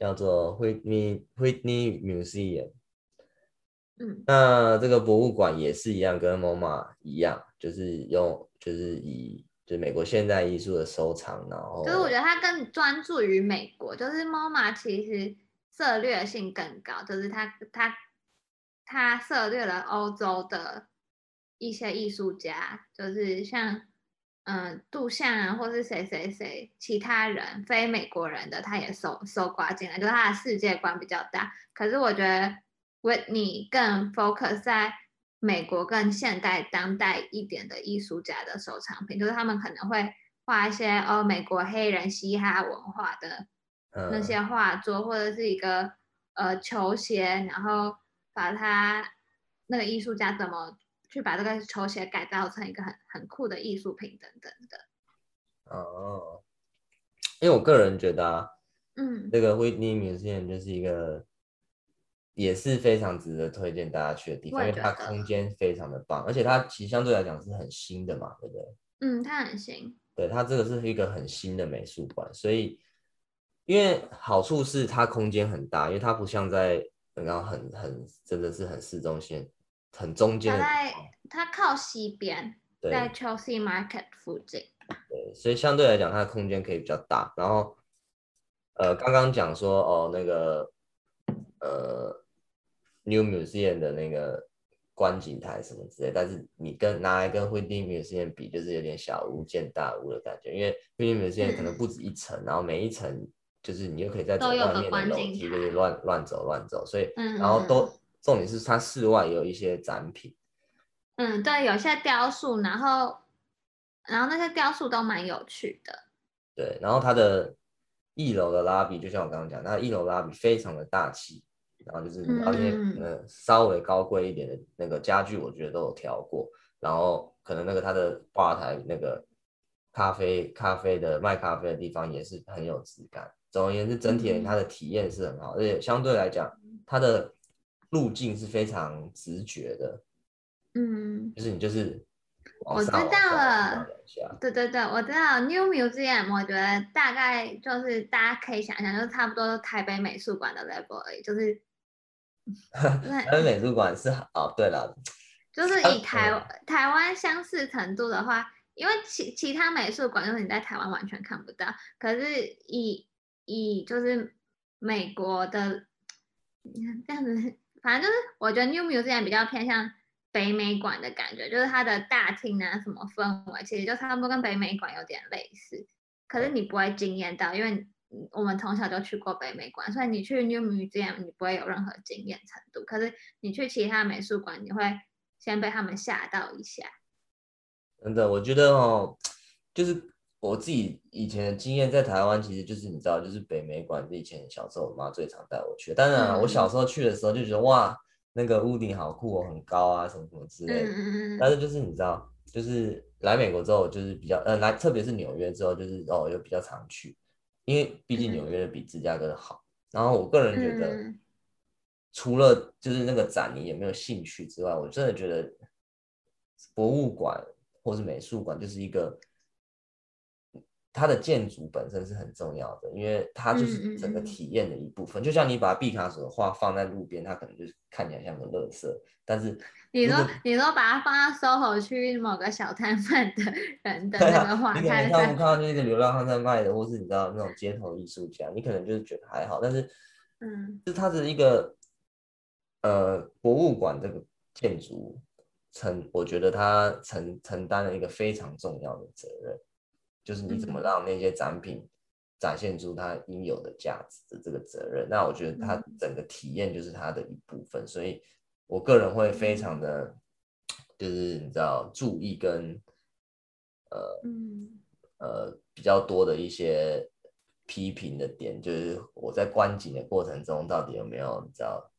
叫做 Whitney Whitney Museum。嗯，那这个博物馆也是一样，跟 MoMA 一样，就是用，就是以，就是美国现代艺术的收藏，然后，就是我觉得它更专注于美国，就是 MoMA 其实策略性更高，就是它它它涉猎了欧洲的一些艺术家，就是像。嗯，杜象啊，或是谁谁谁，其他人非美国人的，他也收收刮进来，就是他的世界观比较大。可是我觉得 Whitney 更 focus 在美国更现代当代一点的艺术家的收藏品，就是他们可能会画一些哦美国黑人嘻哈文化的那些画作，或者是一个呃球鞋，然后把它那个艺术家怎么。去把这个球鞋改造成一个很很酷的艺术品等等的。哦，因为我个人觉得啊，嗯，这个 Whitney Museum 就是一个也是非常值得推荐大家去的地方，因为它空间非常的棒，而且它其实相对来讲是很新的嘛，对不对？嗯，它很新。对，它这个是一个很新的美术馆，所以因为好处是它空间很大，因为它不像在刚刚很很真的是很市中心。很中间，它在它靠西边，在 Chelsea Market 附近。对，所以相对来讲，它的空间可以比较大。然后，呃，刚刚讲说哦，那个呃，New Museum 的那个观景台什么之类，但是你跟拿来跟 Whitney Museum 比，就是有点小巫见大巫的感觉。因为 Whitney Museum 可能不止一层，嗯、然后每一层就是你又可以在走外面的楼梯，就是乱乱走乱走，所以然后都。嗯重点是它室外有一些展品，嗯，对，有些雕塑，然后，然后那些雕塑都蛮有趣的，对，然后它的一楼的拉比，就像我刚刚讲，它一楼拉比非常的大气，然后就是而且呃稍微高贵一点的那个家具，我觉得都有调过，然后可能那个它的吧台那个咖啡咖啡的卖咖啡的地方也是很有质感，总而言之，整体它的体验是很好，而且相对来讲它的。路径是非常直觉的，嗯，就是你就是，我知道了，对对对，我知道 New Museum，我觉得大概就是大家可以想象，就是差不多台北美术馆的 level 而已，就是 台北美术馆是哦，对了，就是以台台湾相似程度的话，因为其其他美术馆就是你在台湾完全看不到，可是以以就是美国的，你看这样子。反正就是，我觉得 New Museum 比较偏向北美馆的感觉，就是它的大厅啊，什么氛围，其实就差不多跟北美馆有点类似。可是你不会惊艳到，因为我们从小就去过北美馆，所以你去 New Museum 你不会有任何惊艳程度。可是你去其他美术馆，你会先被他们吓到一下。真的，我觉得哦，就是我自己以前的经验，在台湾其实就是你知道，就是北美馆是以前小时候我妈最常带我去。当然，我小时候去的时候就觉得哇。那个屋顶好酷哦，很高啊，什么什么之类的。嗯、但是就是你知道，就是来美国之后，就是比较呃来，特别是纽约之后，就是哦又比较常去，因为毕竟纽约的比芝加哥的好。然后我个人觉得，嗯、除了就是那个展你有没有兴趣之外，我真的觉得博物馆或是美术馆就是一个。它的建筑本身是很重要的，因为它就是整个体验的一部分。嗯、就像你把毕卡索的画放在路边，它可能就是看起来像个垃圾。但是你说你说把它放到 SOHO 区某个小摊贩的人的 那个画，啊、你可能看不看到那个流浪汉在卖的，或是你知道那种街头艺术家，你可能就是觉得还好。但是，嗯，是它的一个呃博物馆这个建筑承，我觉得它承承担了一个非常重要的责任。就是你怎么让那些展品展现出它应有的价值的这个责任，那我觉得它整个体验就是它的一部分，所以我个人会非常的，就是你知道注意跟呃呃比较多的一些批评的点，就是我在观景的过程中到底有没有你知道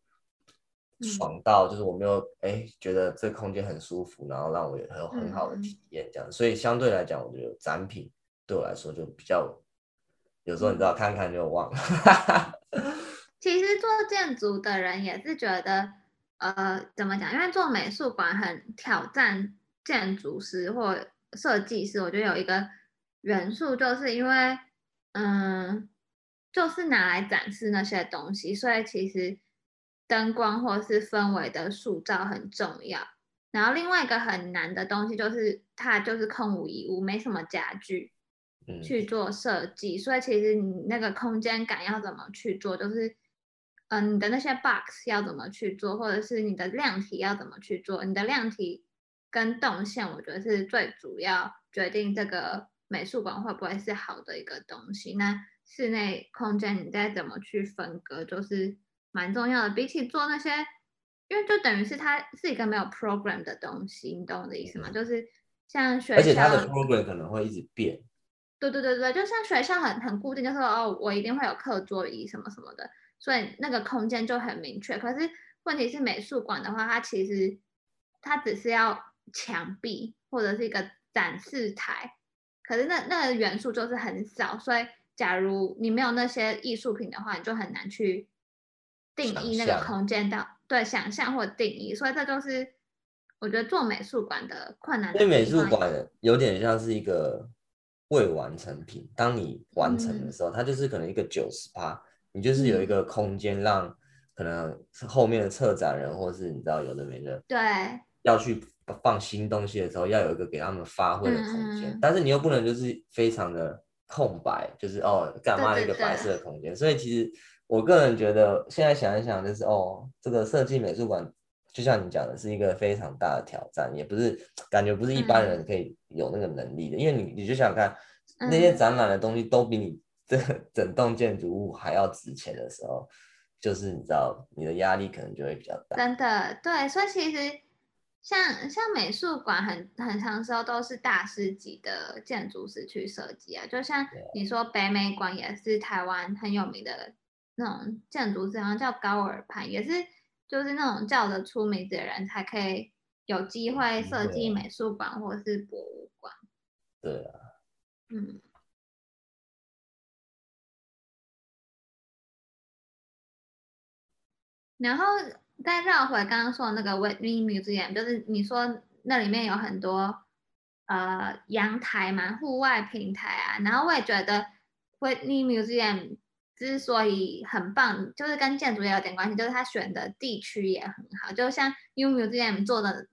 爽到，就是我没有哎觉得这个空间很舒服，然后让我有很很好的体验这样，所以相对来讲，我觉得展品。对我来说就比较，有时候你知道看看就忘了。其实做建筑的人也是觉得，呃，怎么讲？因为做美术馆很挑战建筑师或设计师。我觉得有一个元素，就是因为，嗯，就是拿来展示那些东西，所以其实灯光或是氛围的塑造很重要。然后另外一个很难的东西就是，它就是空无一物，没什么家具。去做设计，所以其实你那个空间感要怎么去做，就是，嗯、呃，你的那些 box 要怎么去做，或者是你的量体要怎么去做，你的量体跟动线，我觉得是最主要决定这个美术馆会不会是好的一个东西。那室内空间你再怎么去分割，就是蛮重要的。比起做那些，因为就等于是它是一个没有 program 的东西，你懂我的意思吗？就是像学校，而且它的 program 可能会一直变。对对对对，就像学校很很固定，就是说哦，我一定会有课桌椅什么什么的，所以那个空间就很明确。可是问题是美术馆的话，它其实它只是要墙壁或者是一个展示台，可是那那个元素就是很少，所以假如你没有那些艺术品的话，你就很难去定义那个空间到对想象或定义，所以这就是我觉得做美术馆的困难的。因为美术馆。有点像是一个。未完成品，当你完成的时候，嗯、它就是可能一个九十趴，你就是有一个空间让可能是后面的策展人，或是你知道有的没的，对，要去放新东西的时候，要有一个给他们发挥的空间，嗯、但是你又不能就是非常的空白，就是哦干嘛一个白色的空间，对对对，所以其实我个人觉得现在想一想，就是哦这个设计美术馆。就像你讲的，是一个非常大的挑战，也不是感觉不是一般人可以有那个能力的，嗯、因为你你就想看那些展览的东西都比你这整栋建筑物还要值钱的时候，就是你知道你的压力可能就会比较大。真的，对，所以其实像像美术馆很很长时候都是大师级的建筑师去设计啊，就像你说北美馆也是台湾很有名的那种建筑师，好像叫高尔潘，也是。就是那种叫得出名字的人才可以有机会设计美术馆或是博物馆。对啊，嗯。然后再绕回刚刚说的那个 Whitney Museum，就是你说那里面有很多呃阳台嘛，户外平台啊。然后我也觉得 Whitney Museum。之所以很棒，就是跟建筑也有点关系，就是他选的地区也很好，就像 New Museum 做的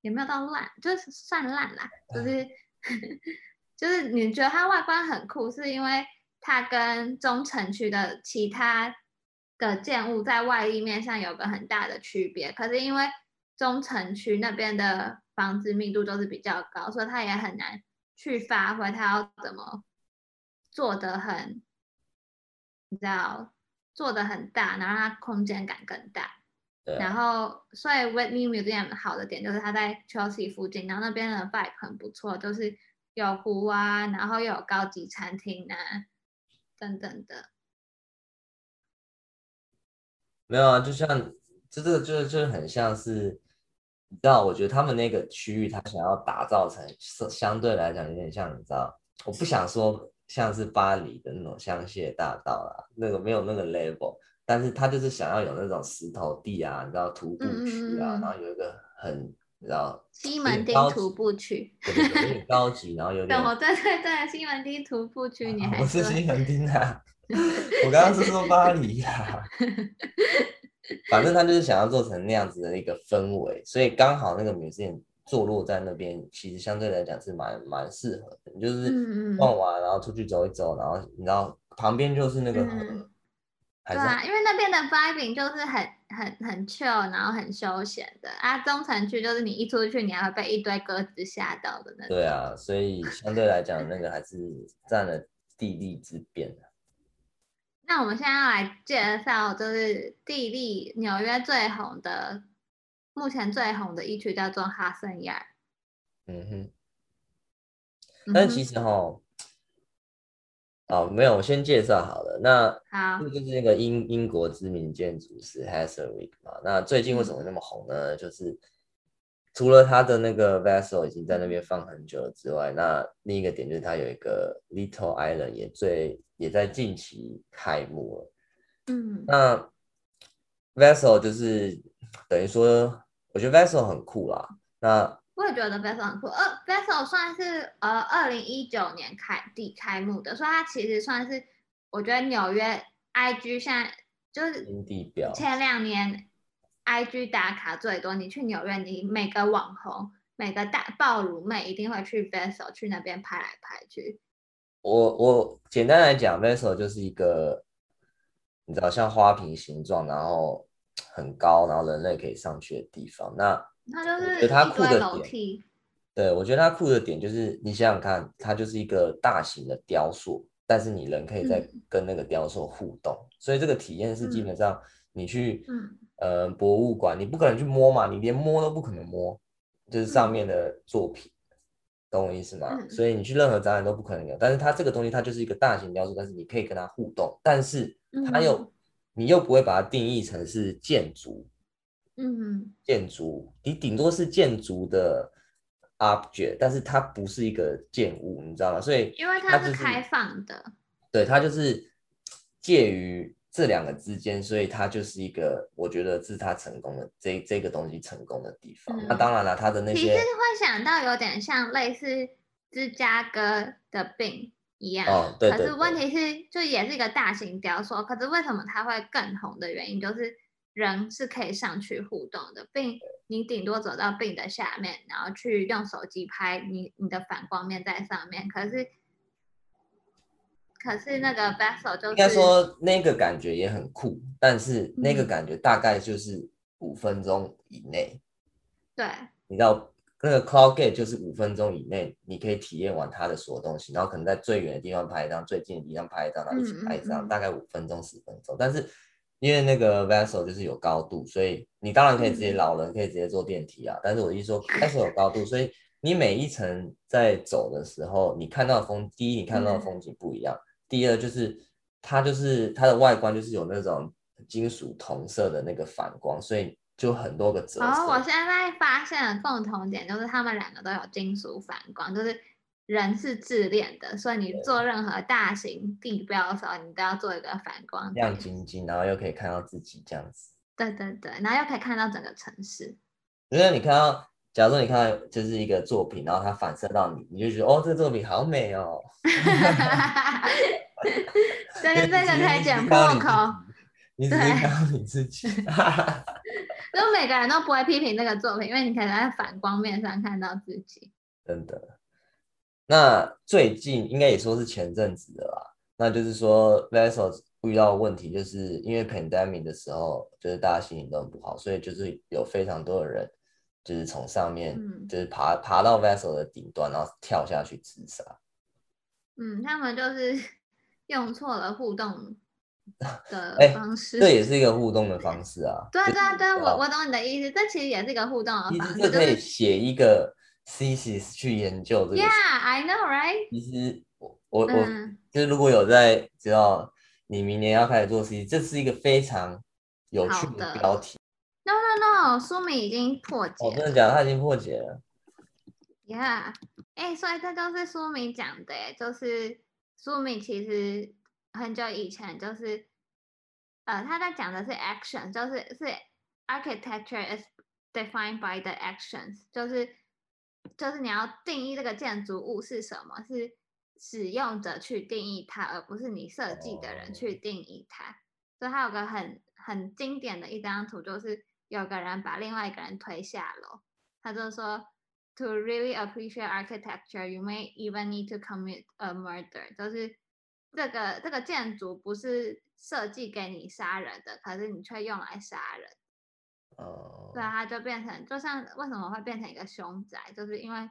也没有到烂，就是算烂啦，就是 就是你觉得它外观很酷，是因为它跟中城区的其他的建物在外立面上有个很大的区别，可是因为中城区那边的房子密度都是比较高，所以它也很难去发挥它要怎么做得很，你知道，做的很大，然后让它空间感更大。然后，所以 Whitney Museum 好的点就是它在 Chelsea 附近，然后那边的 vibe 很不错，就是有湖啊，然后又有高级餐厅啊，等等的。没有啊，就像这这个就是就是很像是，你知道，我觉得他们那个区域，他想要打造成相对来讲有点像，你知道，我不想说像是巴黎的那种香榭大道啦，那个没有那个 level，但是他就是想要有那种石头地啊，你知道徒步区啊，嗯、然后有一个很你知道西门町徒步区，对对对，有点高级，然后有点，对对对对，西门町徒步区，你还 不是西门町啊。我刚刚是说巴黎呀、啊，反正他就是想要做成那样子的一个氛围，所以刚好那个 museum 坐落在那边，其实相对来讲是蛮蛮适合的。你就是逛完，然后出去走一走，然后你知道旁边就是那个河，嗯、对啊，因为那边的 vibing 就是很很很 chill，然后很休闲的啊。中城区就是你一出去，你还会被一堆鸽子吓到的那种。对啊，所以相对来讲，那个还是占了地利之便的。那我们现在要来介绍，就是地利纽约最红的，目前最红的一区叫做哈森亚。嗯哼。但其实哈，哦，没有，我先介绍好了。那好，这就是那个英英国知名建筑师 Heatherwick 嘛。那最近为什么那么红呢？嗯、就是除了他的那个 Vessel 已经在那边放很久了之外，那另一个点就是他有一个 Little Island 也最。也在近期开幕了，嗯，那 Vessel 就是等于说，我觉得 Vessel 很酷啦。那我也觉得 Vessel 很酷，呃，Vessel 算是呃二零一九年开地开幕的，所以它其实算是我觉得纽约 IG 现在就是地标，前两年 IG 打卡最多。你去纽约，你每个网红、每个大爆乳妹一定会去 Vessel 去那边拍来拍去。我我简单来讲，Vessel 就是一个，你知道像花瓶形状，然后很高，然后人类可以上去的地方。那它就是我觉得它酷的点，对，我觉得它酷的点就是你想想看，它就是一个大型的雕塑，但是你人可以在跟那个雕塑互动，嗯、所以这个体验是基本上你去、嗯、呃博物馆，你不可能去摸嘛，你连摸都不可能摸，就是上面的作品。嗯懂我意思吗？嗯、所以你去任何展览都不可能有，但是它这个东西它就是一个大型雕塑，但是你可以跟它互动，但是它又、嗯、你又不会把它定义成是建筑，嗯，建筑你顶多是建筑的 object，但是它不是一个建物，你知道吗？所以因为它是开放的，对，它就是介于。这两个之间，所以它就是一个，我觉得是它成功的这这个东西成功的地方。嗯、那当然了，它的那些其实会想到有点像类似芝加哥的病一样。哦，对，对，对。可是问题是，就也是一个大型雕塑，可是为什么它会更红的原因，就是人是可以上去互动的，并你顶多走到病的下面，然后去用手机拍你你的反光面在上面，可是。可是那个 Vessel 就是应该说那个感觉也很酷，但是那个感觉大概就是五分钟以内。对，你知道那个 Cloud Gate 就是五分钟以内，你可以体验完它的所有东西，然后可能在最远的地方拍一张，最近的地方拍一张，然后一起拍一张，大概五分钟十分钟。但是因为那个 Vessel 就是有高度，所以你当然可以直接老人可以直接坐电梯啊。但是我一说 Vessel 有高度，所以你每一层在走的时候，你看到的风，第一你看到的风景不一样。第二就是它就是它的外观就是有那种金属铜色的那个反光，所以就很多个折射。哦，我现在发现的共同点，就是他们两个都有金属反光，就是人是自恋的，所以你做任何大型地标的时候，你都要做一个反光，亮晶晶，然后又可以看到自己这样子。对对对，然后又可以看到整个城市。因为你看到。假如说你看到就是一个作品，然后它反射到你，你就觉得哦，这个作品好美哦。这个这个可以剪破口。你只是看到你自己。就每个人都不会批评那个作品，因为你可能在反光面上看到自己。真的。那最近应该也说是前阵子的啦，那就是说 Vessel 遇到的问题，就是因为 pandemic 的时候，就是大家心情都很不好，所以就是有非常多的人。就是从上面，嗯、就是爬爬到 vessel 的顶端，然后跳下去自杀。嗯，他们就是用错了互动 的方式。这也是一个互动的方式啊。对对对，就是、我我懂你的意思，这其实也是一个互动的方式。这可以写一个 thesis 去研究这个。Yeah, I know, right？其实我我、嗯、我就是如果有在知道你明年要开始做 thesis，这是一个非常有趣的标题。No no no，书名已经破解。我真的讲，他已经破解了。Yeah，哎、欸，所以这就是书名讲的，就是书名其实很久以前就是，呃，他在讲的是 action，就是是 architecture is defined by the actions，就是就是你要定义这个建筑物是什么，是使用者去定义它，而不是你设计的人去定义它。Oh. 所以他有个很很经典的一张图，就是。有个人把另外一个人推下楼，他就说：“To really appreciate architecture, you may even need to commit a murder。”就是这个这个建筑不是设计给你杀人的，可是你却用来杀人。哦。对啊，他就变成，就像为什么会变成一个凶宅，就是因为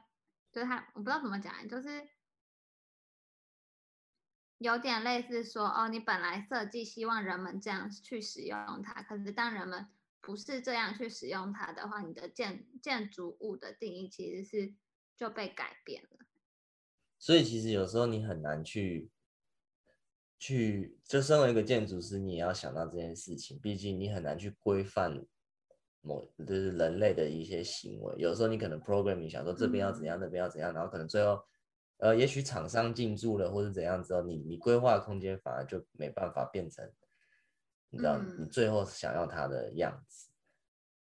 就是它我不知道怎么讲，就是有点类似说哦，你本来设计希望人们这样去使用它，可是当人们不是这样去使用它的话，你的建建筑物的定义其实是就被改变了。所以其实有时候你很难去去，就身为一个建筑师，你也要想到这件事情。毕竟你很难去规范某就是人类的一些行为。有时候你可能 program 你想说这边要怎样，嗯、那边要怎样，然后可能最后呃，也许厂商进驻了或者怎样之后，你你规划的空间反而就没办法变成。你知道，你最后想要它的样子。嗯，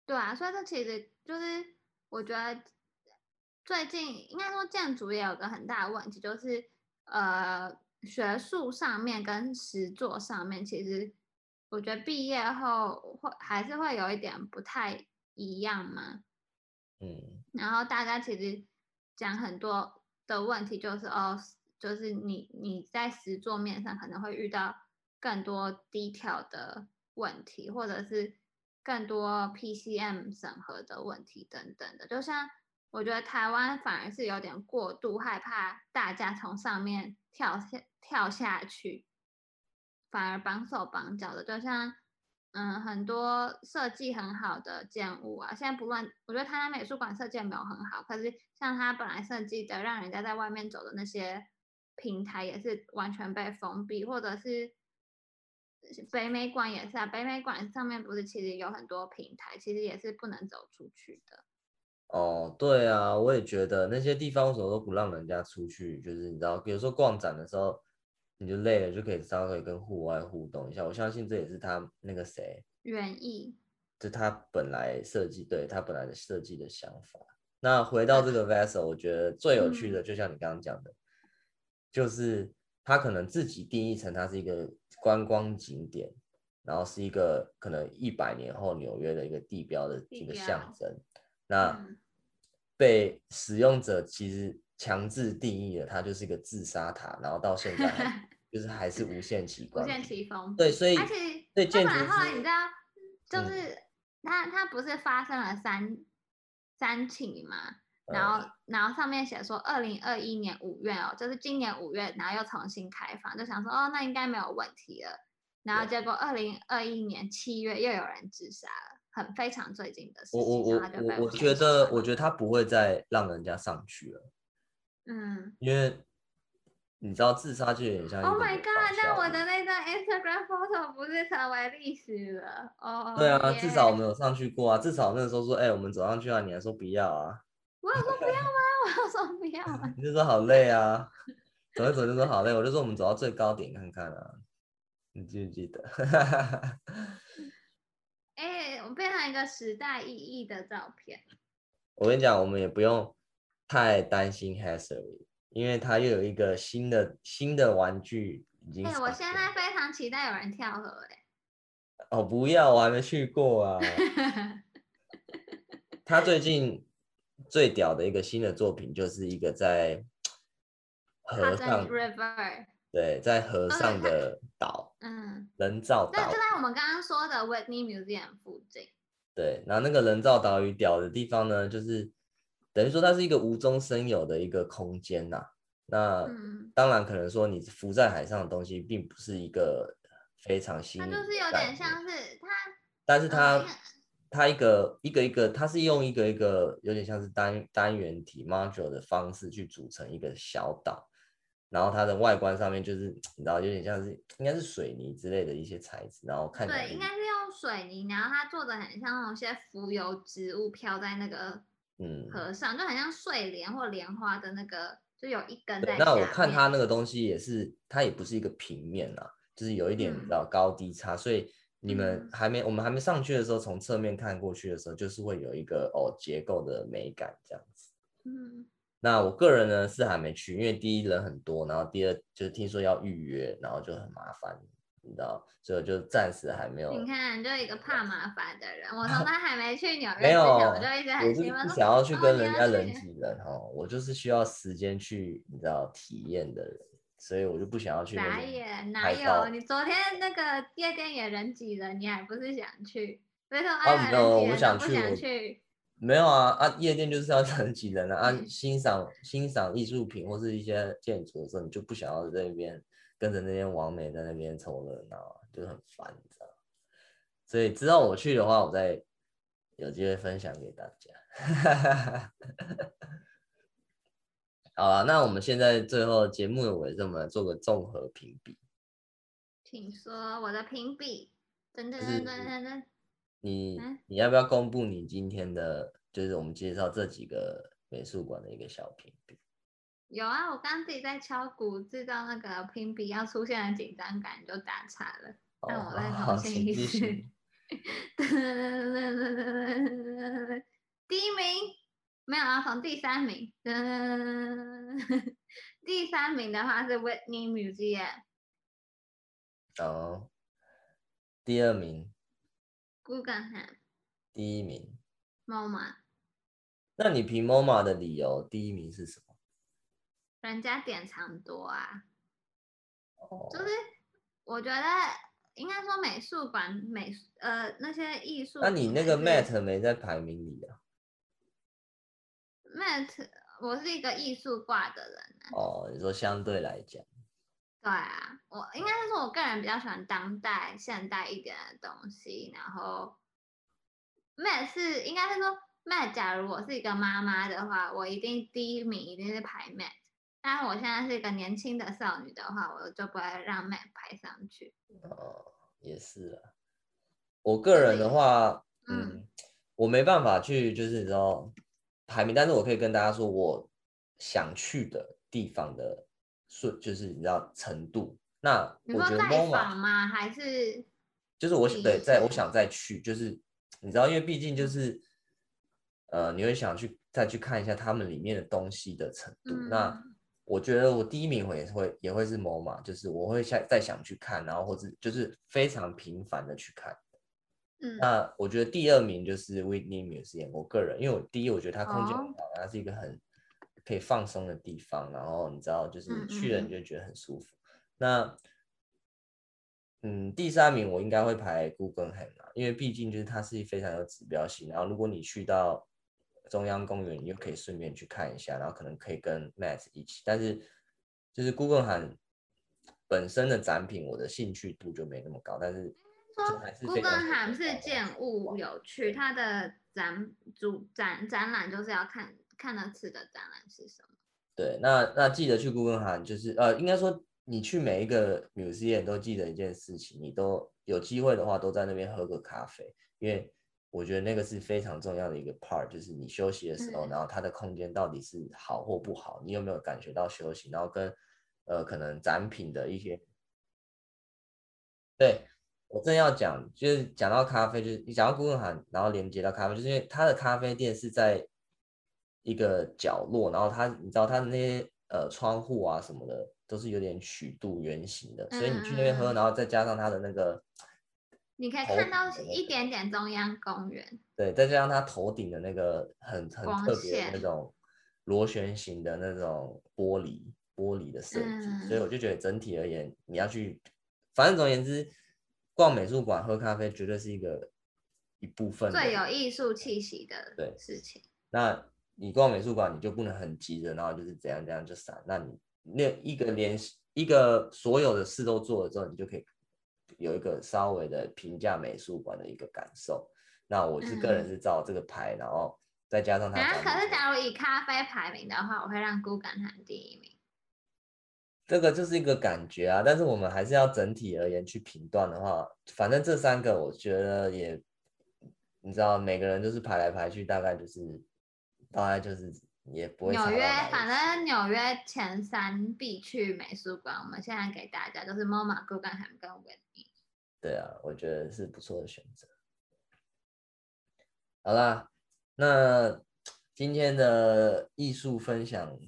对啊，所以这其实就是我觉得最近应该说建筑也有个很大的问题，就是呃学术上面跟实作上面，其实我觉得毕业后会还是会有一点不太一样嘛。嗯。然后大家其实讲很多的问题，就是哦，就是你你在实作面上可能会遇到。更多 detail 的问题，或者是更多 PCM 审核的问题等等的，就像我觉得台湾反而是有点过度害怕大家从上面跳下跳下去，反而绑手绑脚的。就像嗯，很多设计很好的建物啊，现在不论我觉得台南美术馆设计没有很好，可是像他本来设计的让人家在外面走的那些平台，也是完全被封闭，或者是。北美馆也是啊，北美馆上面不是其实有很多平台，其实也是不能走出去的。哦，对啊，我也觉得那些地方为什么都不让人家出去？就是你知道，比如说逛展的时候，你就累了就可以稍微跟户外互动一下。我相信这也是他那个谁原意，就他本来设计，对他本来的设计的想法。那回到这个 vessel，我觉得最有趣的，就像你刚刚讲的，嗯、就是他可能自己定义成它是一个。观光景点，然后是一个可能一百年后纽约的一个地标的一个象征。那被使用者其实强制定义了，它就是一个自杀塔，然后到现在就是还是无限期无限期封。对，所以而且对建筑后来你知道，就是他他不是发生了三三起嘛？然后，然后上面写说，二零二一年五月哦，就是今年五月，然后又重新开放，就想说，哦，那应该没有问题了。然后结果二零二一年七月又有人自杀了，很非常最近的事情。我我我我我觉得，我觉得他不会再让人家上去了。嗯，因为你知道自杀就有点像。Oh my god！那我的那张 Instagram photo 不是成为历史了？哦，对啊，至少我们有上去过啊，至少那个时候说，哎，我们走上去啊，你还说不要啊。我有说不要吗？我有说不要吗？你就说好累啊，走一走就说好累。我就说我们走到最高点看看啊，你记不记得？哎、欸，我变成一个时代意义的照片。我跟你讲，我们也不用太担心 Hathaway，因为他又有一个新的新的玩具已经。哎、欸，我现在非常期待有人跳河哎、欸。哦，不要，我还没去过啊。他最近。最屌的一个新的作品，就是一个在 河上，River，对，在河上的岛，嗯，人造岛。那就在我们刚刚说的 Whitney Museum 附近。对，然后那个人造岛屿屌的地方呢，就是等于说它是一个无中生有的一个空间呐、啊。那、嗯、当然可能说你浮在海上的东西并不是一个非常新，它就是有点像是它，但是它、嗯、它一个一个一个，它是用一个一个有点像是单单元体 module 的方式去组成一个小岛。然后它的外观上面就是，你知道，有点像是应该是水泥之类的一些材质，然后看起来对，应该是用水泥，然后它做的很像那种些浮游植物飘在那个嗯合上，嗯、就很像睡莲或莲花的那个，就有一根在。那我看它那个东西也是，它也不是一个平面啊，就是有一点比较高低差，嗯、所以你们还没、嗯、我们还没上去的时候，从侧面看过去的时候，就是会有一个哦结构的美感这样子。嗯。那我个人呢是还没去，因为第一人很多，然后第二就是听说要预约，然后就很麻烦，你知道，所以我就暂时还没有。你看，就一个怕麻烦的人，我 从他还没去纽约没有，我就一直很兴奋，不想要去跟人家人挤人哦，我就是需要时间去，你知道体验的人，所以我就不想要去。哪有？哪有？你昨天那个夜店也人挤人，你还不是想去？为什么？啊，没有，我不想去。没有啊啊！夜店就是要 人挤人啊！啊，欣赏欣赏艺术品或是一些建筑的时候，你就不想要在那边跟着那些网美在那边凑热闹，就很烦，你知道？所以之后我去的话，我再有机会分享给大家。好了，那我们现在最后节目的尾声，我们来做个综合评比。请说我的评比。等等等等等等。你你要不要公布你今天的，就是我们介绍这几个美术馆的一个小评比？有啊，我刚刚自己在敲鼓制造那个评比要出现的紧张感，就打岔了。让、哦、我再重新一次。第一名没有啊，从第三名。第三名的话是 Whitney Museum。哦。第二名。Guggenheim 第一名，MoMA。那你评 MoMA 的理由，第一名是什么？人家典藏多啊。Oh. 就是我觉得应该说美术馆美呃那些艺术。那你那个 Mat 没在排名里啊？Mat，我是一个艺术挂的人啊。哦，oh, 你说相对来讲。对啊，我应该是说，我个人比较喜欢当代、现代一点的东西。然后，mat 是应该是说，mat，假如我是一个妈妈的话，我一定第一名一定是排 mat。但是我现在是一个年轻的少女的话，我就不会让 mat 排上去。哦，也是啊。我个人的话，嗯，嗯，我没办法去，就是你知道排名，但是我可以跟大家说，我想去的地方的。是，就是你知道程度。那我觉得 MoMA 吗？还是就是我对，在我想再去，就是你知道，因为毕竟就是呃，你会想去再去看一下他们里面的东西的程度。嗯、那我觉得我第一名会也会也会是 MoMA，就是我会再再想去看，然后或者就是非常频繁的去看。嗯，那我觉得第二名就是 Whitney Museum。我个人，因为我第一我觉得它空间很好，它是一个很。可以放松的地方，然后你知道，就是去了你就觉得很舒服。嗯嗯，那，嗯，第三名我应该会排 Guggenheim 啊，因为毕竟就是它是非常有指标性。然后如果你去到中央公园，你又可以顺便去看一下，然后可能可以跟 Met 一起。但是就是 Guggenheim 本身的展品，我的兴趣度就没那么高。但是说 Guggenheim 是建物有趣，它的展主展展览就是要看。看那次的展览是什么？对，那那记得去 Guggenheim，就是呃，应该说你去每一个 museum 都记得一件事情，你都有机会的话都在那边喝个咖啡，因为我觉得那个是非常重要的一个 part，就是你休息的时候，嗯、然后它的空间到底是好或不好，你有没有感觉到休息，然后跟呃可能展品的一些，对我正要讲，就是讲到咖啡，就是你讲到 Guggenheim，然后连接到咖啡，就是因为它的咖啡店是在。一个角落，然后它，你知道它的那些呃窗户啊什么的，都是有点曲度圆形的，所以你去那边喝，然后再加上它的那个，你可以看到一点点中央公园，对，再加上它头顶的那个很很特别的那种螺旋形的那种玻璃玻璃的设计，所以我就觉得整体而言，你要去，反正总而言之，逛美术馆喝咖啡绝对是一个一部分最有艺术气息的对事情。那你逛美术馆，你就不能很急着，然后就是怎样怎样就散。那你那一个连一个所有的事都做了之后，你就可以有一个稍微的评价美术馆的一个感受。那我是个人是照这个排，嗯、然后再加上它。啊，可是假如以咖啡排名的话，我会让菇感谈第一名。这个就是一个感觉啊，但是我们还是要整体而言去评断的话，反正这三个我觉得也，你知道，每个人就是排来排去，大概就是，大概就是也不会。纽约，反正纽约前三必去美术馆，我们现在给大家就是 MoMA、菇感谈跟 Whitney。对啊，我觉得是不错的选择。好啦，那今天的艺术分享。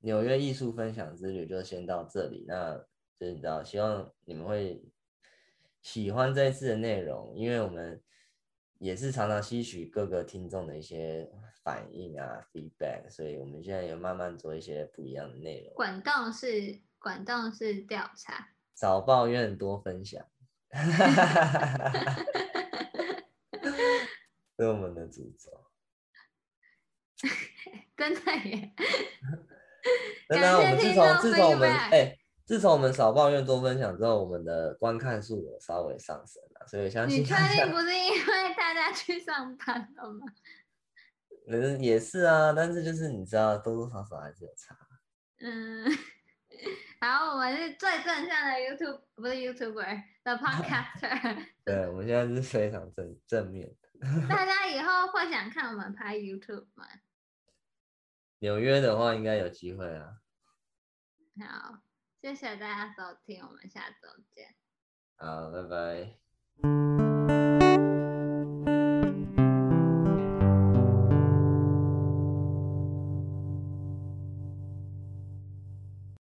纽约艺术分享之旅就先到这里，那就知道希望你们会喜欢这一次的内容，因为我们也是常常吸取各个听众的一些反应啊 feedback，所以我们现在有慢慢做一些不一样的内容。管道是管道是调查，少抱怨多分享，是我们的主轴，真的耶。那那我们自从自从我们哎、欸，自从我们少抱怨多分享之后，我们的观看数有稍微上升了，所以相信。你确定不是因为大家去上班了吗？嗯，也是啊，但是就是你知道，多多少少还是有差。嗯，好我们是最正向的 YouTube，不是 YouTuber 的 Podcaster。对，我们现在是非常正正面的。大家以后会想看我们拍 YouTube 吗？纽约的话，应该有机会啊。好，谢谢大家收听，我们下周见。好，拜拜。